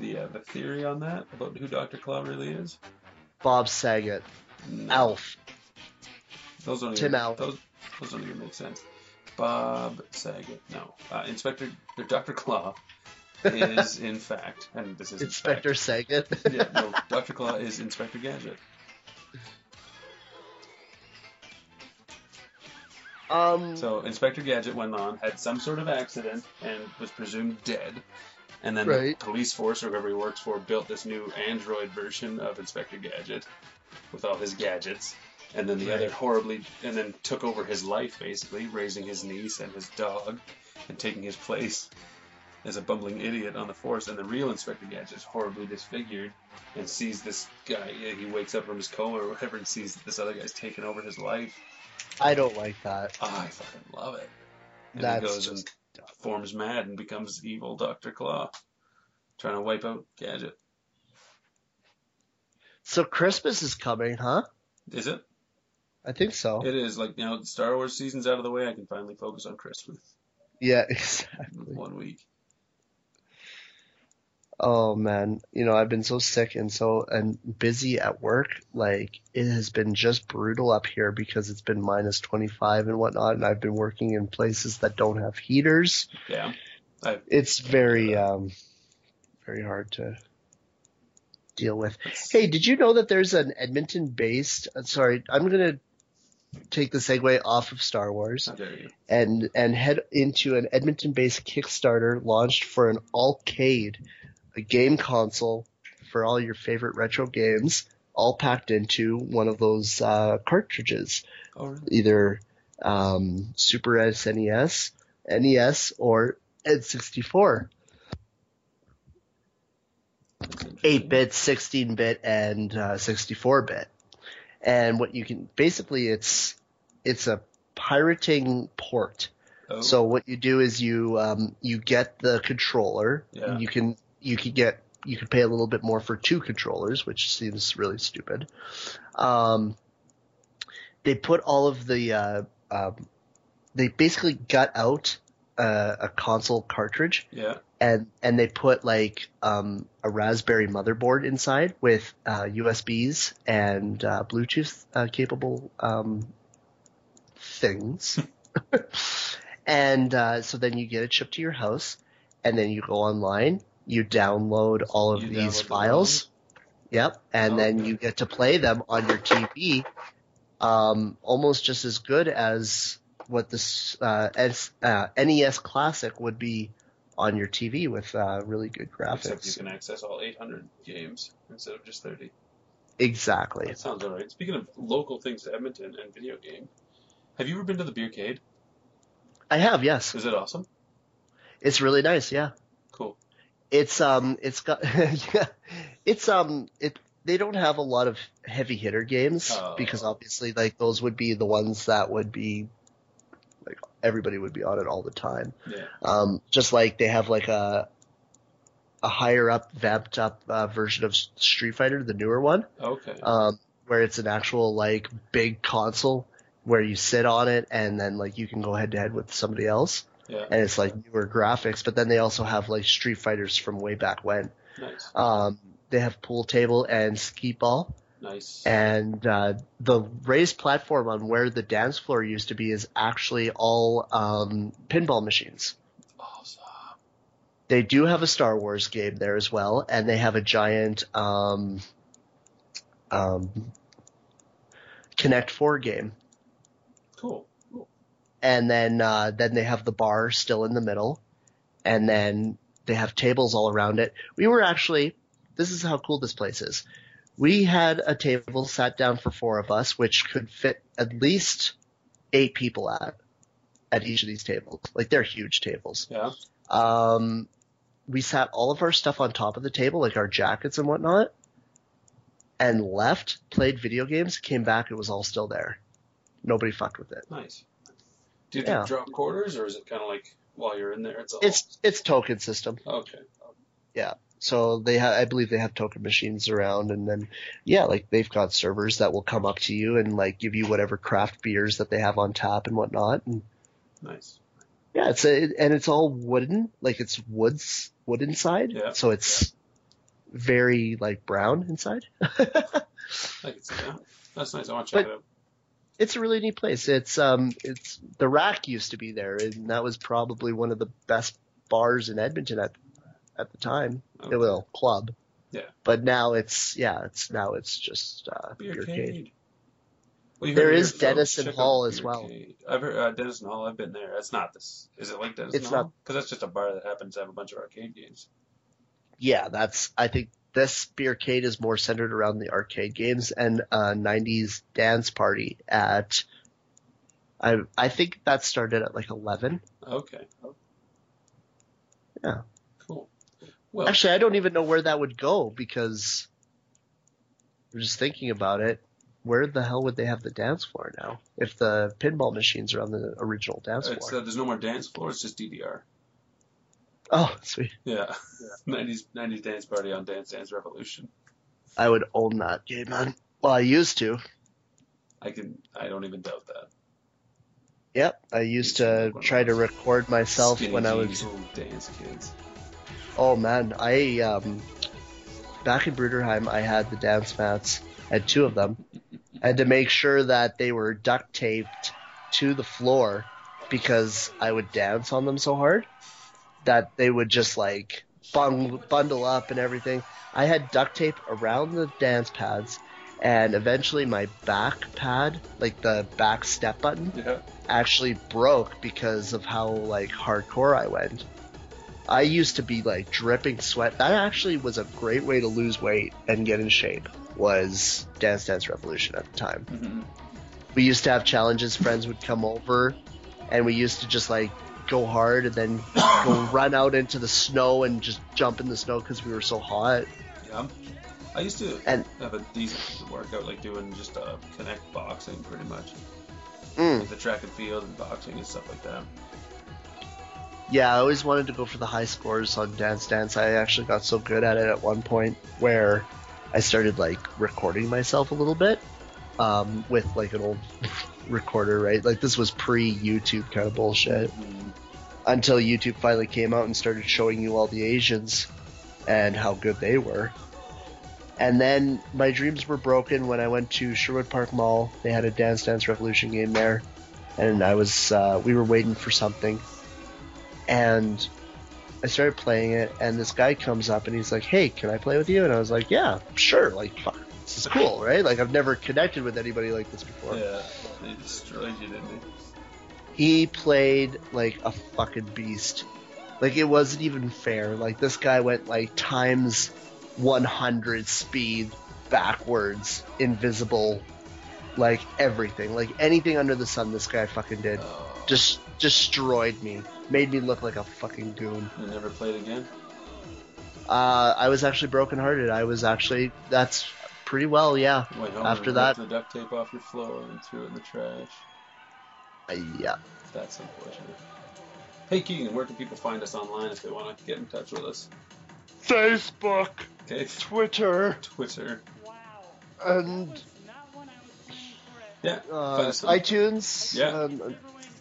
The uh, the theory on that about who Doctor Claw really is. Bob Saget, No. Alf. Those don't Tim even, Allen. Those, those don't even make sense. Bob Saget. No. Uh, Inspector or Doctor Claw is in fact, and this is Inspector Saget. yeah, no, Dr. Claw is Inspector Gadget. um, So Inspector Gadget went on, had some sort of accident, and was presumed dead. And then Right. the police force, or whoever he works for, built this new android version of Inspector Gadget with all his gadgets. And then the other horribly, and then took over his life basically, raising his niece and his dog, and taking his place as a bumbling idiot on the force. And the real Inspector Gadget is horribly disfigured and sees this guy. He wakes up from his coma or whatever and sees that this other guy's taken over his life. I don't like that. Oh, I fucking love it. And That's he goes just and forms mad and becomes evil Dr. Claw, trying to wipe out Gadget. So Christmas is coming, huh? Is it? I think so. It is. Like, now Star Wars season's out of the way, I can finally focus on Christmas Yeah, exactly. one week. Oh man, you know I've been so sick and so and busy at work. Like it has been just brutal up here because it's been minus twenty five and whatnot, and I've been working in places that don't have heaters. Yeah. It's very um, very hard to deal with. Hey, did you know that there's an Edmonton based? uh, Sorry, I'm gonna take the segue off of Star Wars How dare you? and and head into an Edmonton-based Kickstarter launched for an Arcade, a game console for all your favorite retro games, all packed into one of those uh, cartridges, Oh, really? either um, Super SNES, NES, or N64. 8-bit, 16-bit, and uh, 64-bit. And what you can basically it's it's a pirating port. Oh, So what you do is you um, you get the controller. Yeah. You can you can get you can pay a little bit more for two controllers, which seems really stupid. Um, they put all of the uh, um, they basically got out uh, a console cartridge yeah. And and they put like um, a Raspberry motherboard inside with uh, USBs and uh, Bluetooth uh, capable um, things, and uh, so then you get it shipped to your house, and then you go online, you download all of You these files, yep, and then Okay. you get to play them on your TV, um, almost just as good as what this uh, S, uh, NES Classic would be on your TV with uh, really good graphics. Except you can access all 800 games instead of just 30. Exactly. That sounds alright. Speaking of local things to Edmonton and video game, have you ever been to the Beercade? I have, yes. Is it awesome? It's really nice, yeah. Cool. It's um it's got yeah. It's um it they don't have a lot of heavy hitter games Oh. because obviously like those would be the ones that would be everybody would be on it all the time. Yeah. Um just like they have like a a higher up vamped up uh, version of Street Fighter, the newer one. Okay. um, where it's an actual like big console where you sit on it and then like you can go head to head with somebody else yeah. and it's like newer graphics but then they also have like street fighters from way back when Nice. um, they have pool table and skeet ball Nice. and uh, the raised platform on where the dance floor used to be is actually all um, pinball machines Awesome. they do have a Star Wars game there as well, and they have a giant um, um, Connect Four game, Cool. cool. and then uh, then they have the bar still in the middle, and then they have tables all around it. We were actually this is how cool this place is. We had a table sat down for four of us, which could fit at least eight people at at each of these tables. Like they're huge tables. Yeah. Um, we sat all of our stuff on top of the table, like our jackets and whatnot, and left, played video games, came back, it was all still there. Nobody fucked with it. Nice. Do you Yeah. drop quarters, or is it kind of like while you're in there, it's all It's it's token system. okay? So they have, I believe they have token machines around, and then yeah, like they've got servers that will come up to you and like give you whatever craft beers that they have on tap and whatnot. And Nice. yeah, it's a, and it's all wooden, like it's woods wood inside. Yeah. So it's very like brown inside. I can see that. That's nice. I want to check But- it out. it's a really neat place. It's um it's the rack used to be there and that was probably one of the best bars in Edmonton at at the time. Okay. It was a club. Yeah. But now it's yeah, it's now it's just uh beercade. Beercade. Well, There is. Denizen Hall as well. I've heard uh, Denizen Hall. I've been there. That's not this. Is it like Denizen It's Hall? not- Because that's just a bar that happens to have a bunch of arcade games. Yeah, that's I think this beercade is more centered around the arcade games and uh 90s dance party at I I think that started at like 11. Okay. Yeah. Cool. Well, Actually, I don't even know where that would go because I'm just thinking about it. Where the hell would they have the dance floor now? If the pinball machines are on the original dance floor. uh, there's no more dance floor. It's just DDR. oh, sweet. Yeah. 90s 90s dance party on Dance Dance Revolution. I would own that game, man. Well, I used to. I can. I don't even doubt that. Yep, I used Used to to make one of try to record myself Skinny when I was. little dance kids. Oh man, I um, back in Bruderheim, I had the dance mats. I had two of them. and to make sure that they were duct taped to the floor because I would dance on them so hard that they would just like bung, bundle up and everything. I had duct tape around the dance pads, and eventually my back pad, like the back step button, Yeah. actually broke because of how like hardcore I went. I used to be like dripping sweat. That actually was a great way to lose weight and get in shape. Was Dance Dance Revolution at the time. hmm We used to have challenges. Friends would come over, and we used to just like go hard and then go run out into the snow and just jump in the snow because we were so hot. Yeah. I used to And- have a decent workout, like doing just uh, Kinect boxing, pretty much. Mm. Like the track and field and boxing and stuff like that. Yeah, I always wanted to go for the high scores on Dance Dance. I actually got so good at it at one point where I started like recording myself a little bit um, with like an old recorder, right? Like this was pre YouTube kind of bullshit Mm. until YouTube finally came out and started showing you all the Asians and how good they were. And then my dreams were broken when I went to Sherwood Park Mall. They had a Dance Dance Revolution game there, and I was uh, we were waiting for something, and I started playing it, and this guy comes up and he's like, "Hey, can I play with you?" And I was like, "Yeah, sure. Like, fuck, this is cool, right? Like, I've never connected with anybody like this before." Yeah, they destroyed you, didn't they? he played like a fucking beast. Like it wasn't even fair. Like this guy went like times 100 speed backwards, invisible, like everything, like anything under the sun. This guy fucking did. Oh, Just destroyed me. Made me look like a fucking goon. you never played again. Uh, I was actually brokenhearted. I was actually that's pretty well, yeah. Went home After and that- the duct tape off your floor and threw it in the trash. Uh, yeah. That's unfortunate. Hey Keegan, where can people find us online if they want to get in touch with us? Facebook, Okay, Twitter, Twitter. and Yeah, uh, find us on- iTunes. Yeah. Um,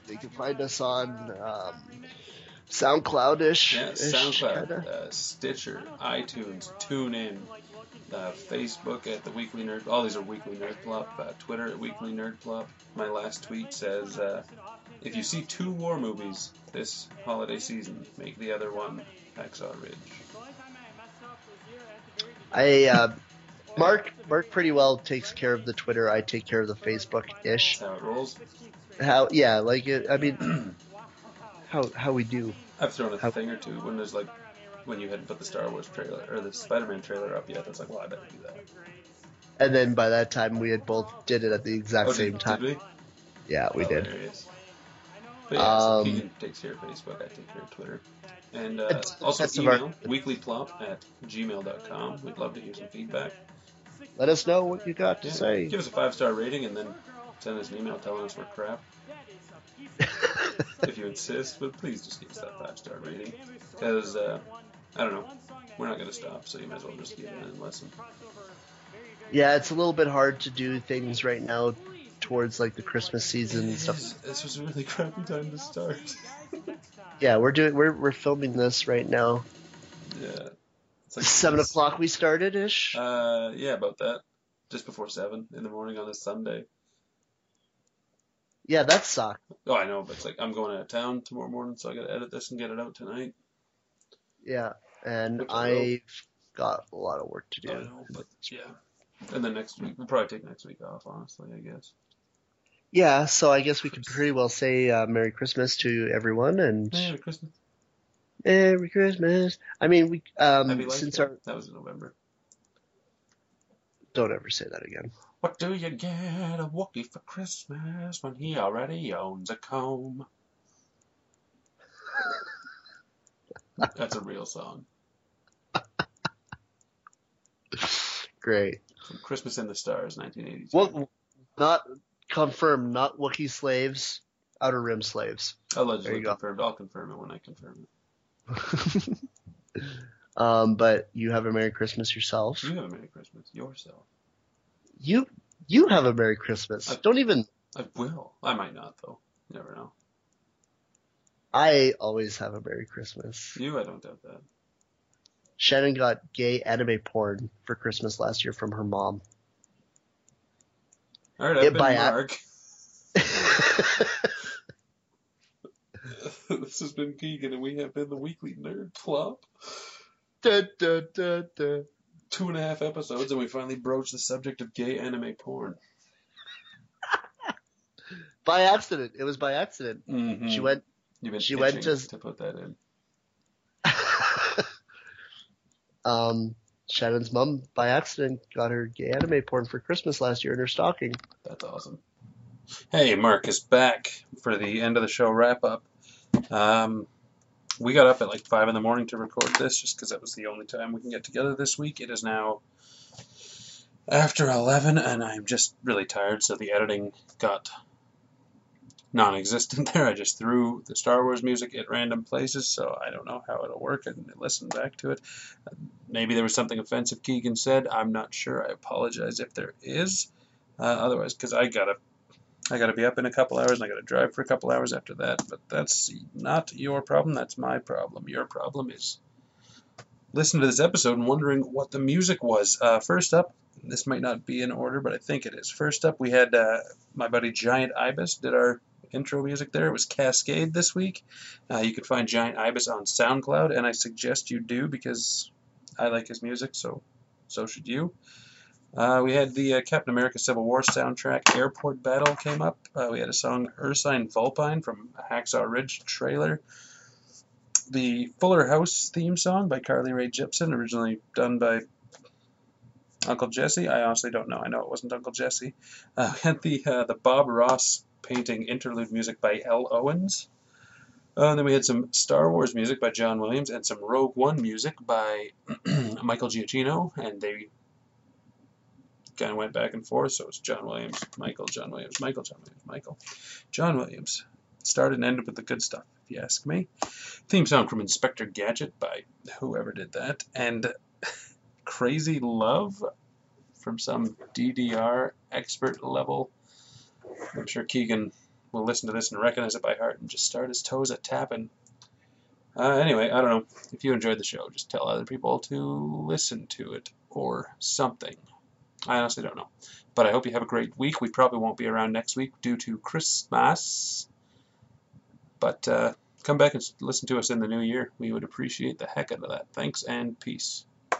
they can find us on um, SoundCloud-ish. Yeah, SoundCloud, uh, Stitcher, iTunes, TuneIn, uh, Facebook at the Weekly Nerd. All these are Weekly Nerd Plop. Uh, Twitter at Weekly Nerd Plop. My last tweet says, uh, "If you see two war movies this holiday season, make the other one Hacksaw Ridge." I uh, Mark Mark pretty well takes care of the Twitter. I take care of the Facebook ish. That's how it rolls. How yeah, like it. I mean, how how we do. I've thrown a How- thing or two when there's like when you hadn't put the Star Wars trailer or the Spider-Man trailer up yet. I was like, well, I better do that. And then by that time, we had both did it at the exact Oh, same did, time. Did we? Yeah, we Oh, did. Hilarious. But yeah, so Um, Keegan takes care of Facebook. I take care of Twitter. And uh, also that's of our- email weeklyplop at gmail.com. We'd love to hear some feedback. Let us know what you got to Yeah, say. Give us a five star rating and then send us an email telling us we're crap. if you insist, but please just give us that five star rating. Because, uh, I don't know, we're not going to stop, so you might as well just get in and listen. yeah, it's a little bit hard to do things right now towards like the Christmas season and stuff. This, this was a really crappy time to start. Yeah, we're doing we're we're filming this right now. yeah. It's like Seven o'clock we started ish. Uh, yeah, about that. Just before seven in the morning on a Sunday. Yeah, that sucked. Oh, I know, but it's like I'm going out of town tomorrow morning, so I got to edit this and get it out tonight. Yeah, and Which I will. I've got a lot of work to do. I know, but yeah. And then next week, we'll probably take next week off, honestly, I guess. Yeah, so I guess we could pretty well say uh, Merry Christmas to everyone and Merry Christmas. Merry Christmas. I mean, we um since our That was in November. don't ever say that again. What do you get a Wookiee for Christmas when he already owns a comb? That's a real song. Great. From Christmas in the Stars, 1982. Well, not confirmed. Not Wookiee slaves. Outer Rim slaves. Allegedly you go. confirmed. I'll confirm it when I confirm it. um, but you have a Merry Christmas yourself. You have a Merry Christmas yourself. You you have a Merry Christmas. I- Don't even. I will. I might not, though. You never know. I always have a Merry Christmas. You, I don't doubt that. Shannon got gay anime porn for Christmas last year from her mom. All right, I've been by Mark. this has been Keegan, and we have been the Weekly Nerd Plop. Da, da, da, da. Two and a half episodes, and we finally broached the subject of gay anime porn. By accident. It was by accident. Mm-hmm. She went. She went to- to put that in. um, Shannon's mom, by accident, got her gay anime porn for Christmas last year in her stocking. That's awesome. Hey, Mark is back for the end of the show wrap up. Um, we got up at like five in the morning to record this, just because that was the only time we can get together this week. It is now after eleven, and I'm just really tired. So the editing got non-existent there. I just threw the Star Wars music at random places, so I don't know how it'll work. I didn't listen back to it. Maybe there was something offensive Keegan said. I'm not sure. I apologize if there is. Uh, otherwise, because I gotta, I gotta be up in a couple hours and I gotta drive for a couple hours after that. But that's not your problem. That's my problem. Your problem is listening to this episode and wondering what the music was. Uh, first up, this might not be in order, but I think it is. First up, we had uh, my buddy Giant Ibis did our intro music there. It was Cascade this week. Uh, you can find Giant Ibis on SoundCloud, and I suggest you do because I like his music, so so should you. Uh, we had the uh, Captain America Civil War soundtrack, Airport Battle came up. Uh, we had a song, Ursine Vulpine, from Hacksaw Ridge trailer. The Fuller House theme song by Carly Rae Jepsen, originally done by Uncle Jesse. I honestly don't know. I know it wasn't Uncle Jesse. Uh, we had the uh, the Bob Ross painting interlude music by L. Owens. Uh, and then we had some Star Wars music by John Williams and some Rogue One music by Michael Giacchino, and they kind of went back and forth. So it's John Williams, Michael, John Williams, Michael, John Williams, Michael, John Williams. Started and ended with the good stuff, if you ask me. Theme song from Inspector Gadget by whoever did that, and Crazy Love from some DDR expert level. I'm sure Keegan will listen to this and recognize it by heart and just start his toes a tapping. Uh, anyway, I don't know. If you enjoyed the show, just tell other people to listen to it or something. I honestly don't know. But I hope you have a great week. We probably won't be around next week due to Christmas. But uh, come back and listen to us in the new year. We would appreciate the heck out of that. Thanks and peace.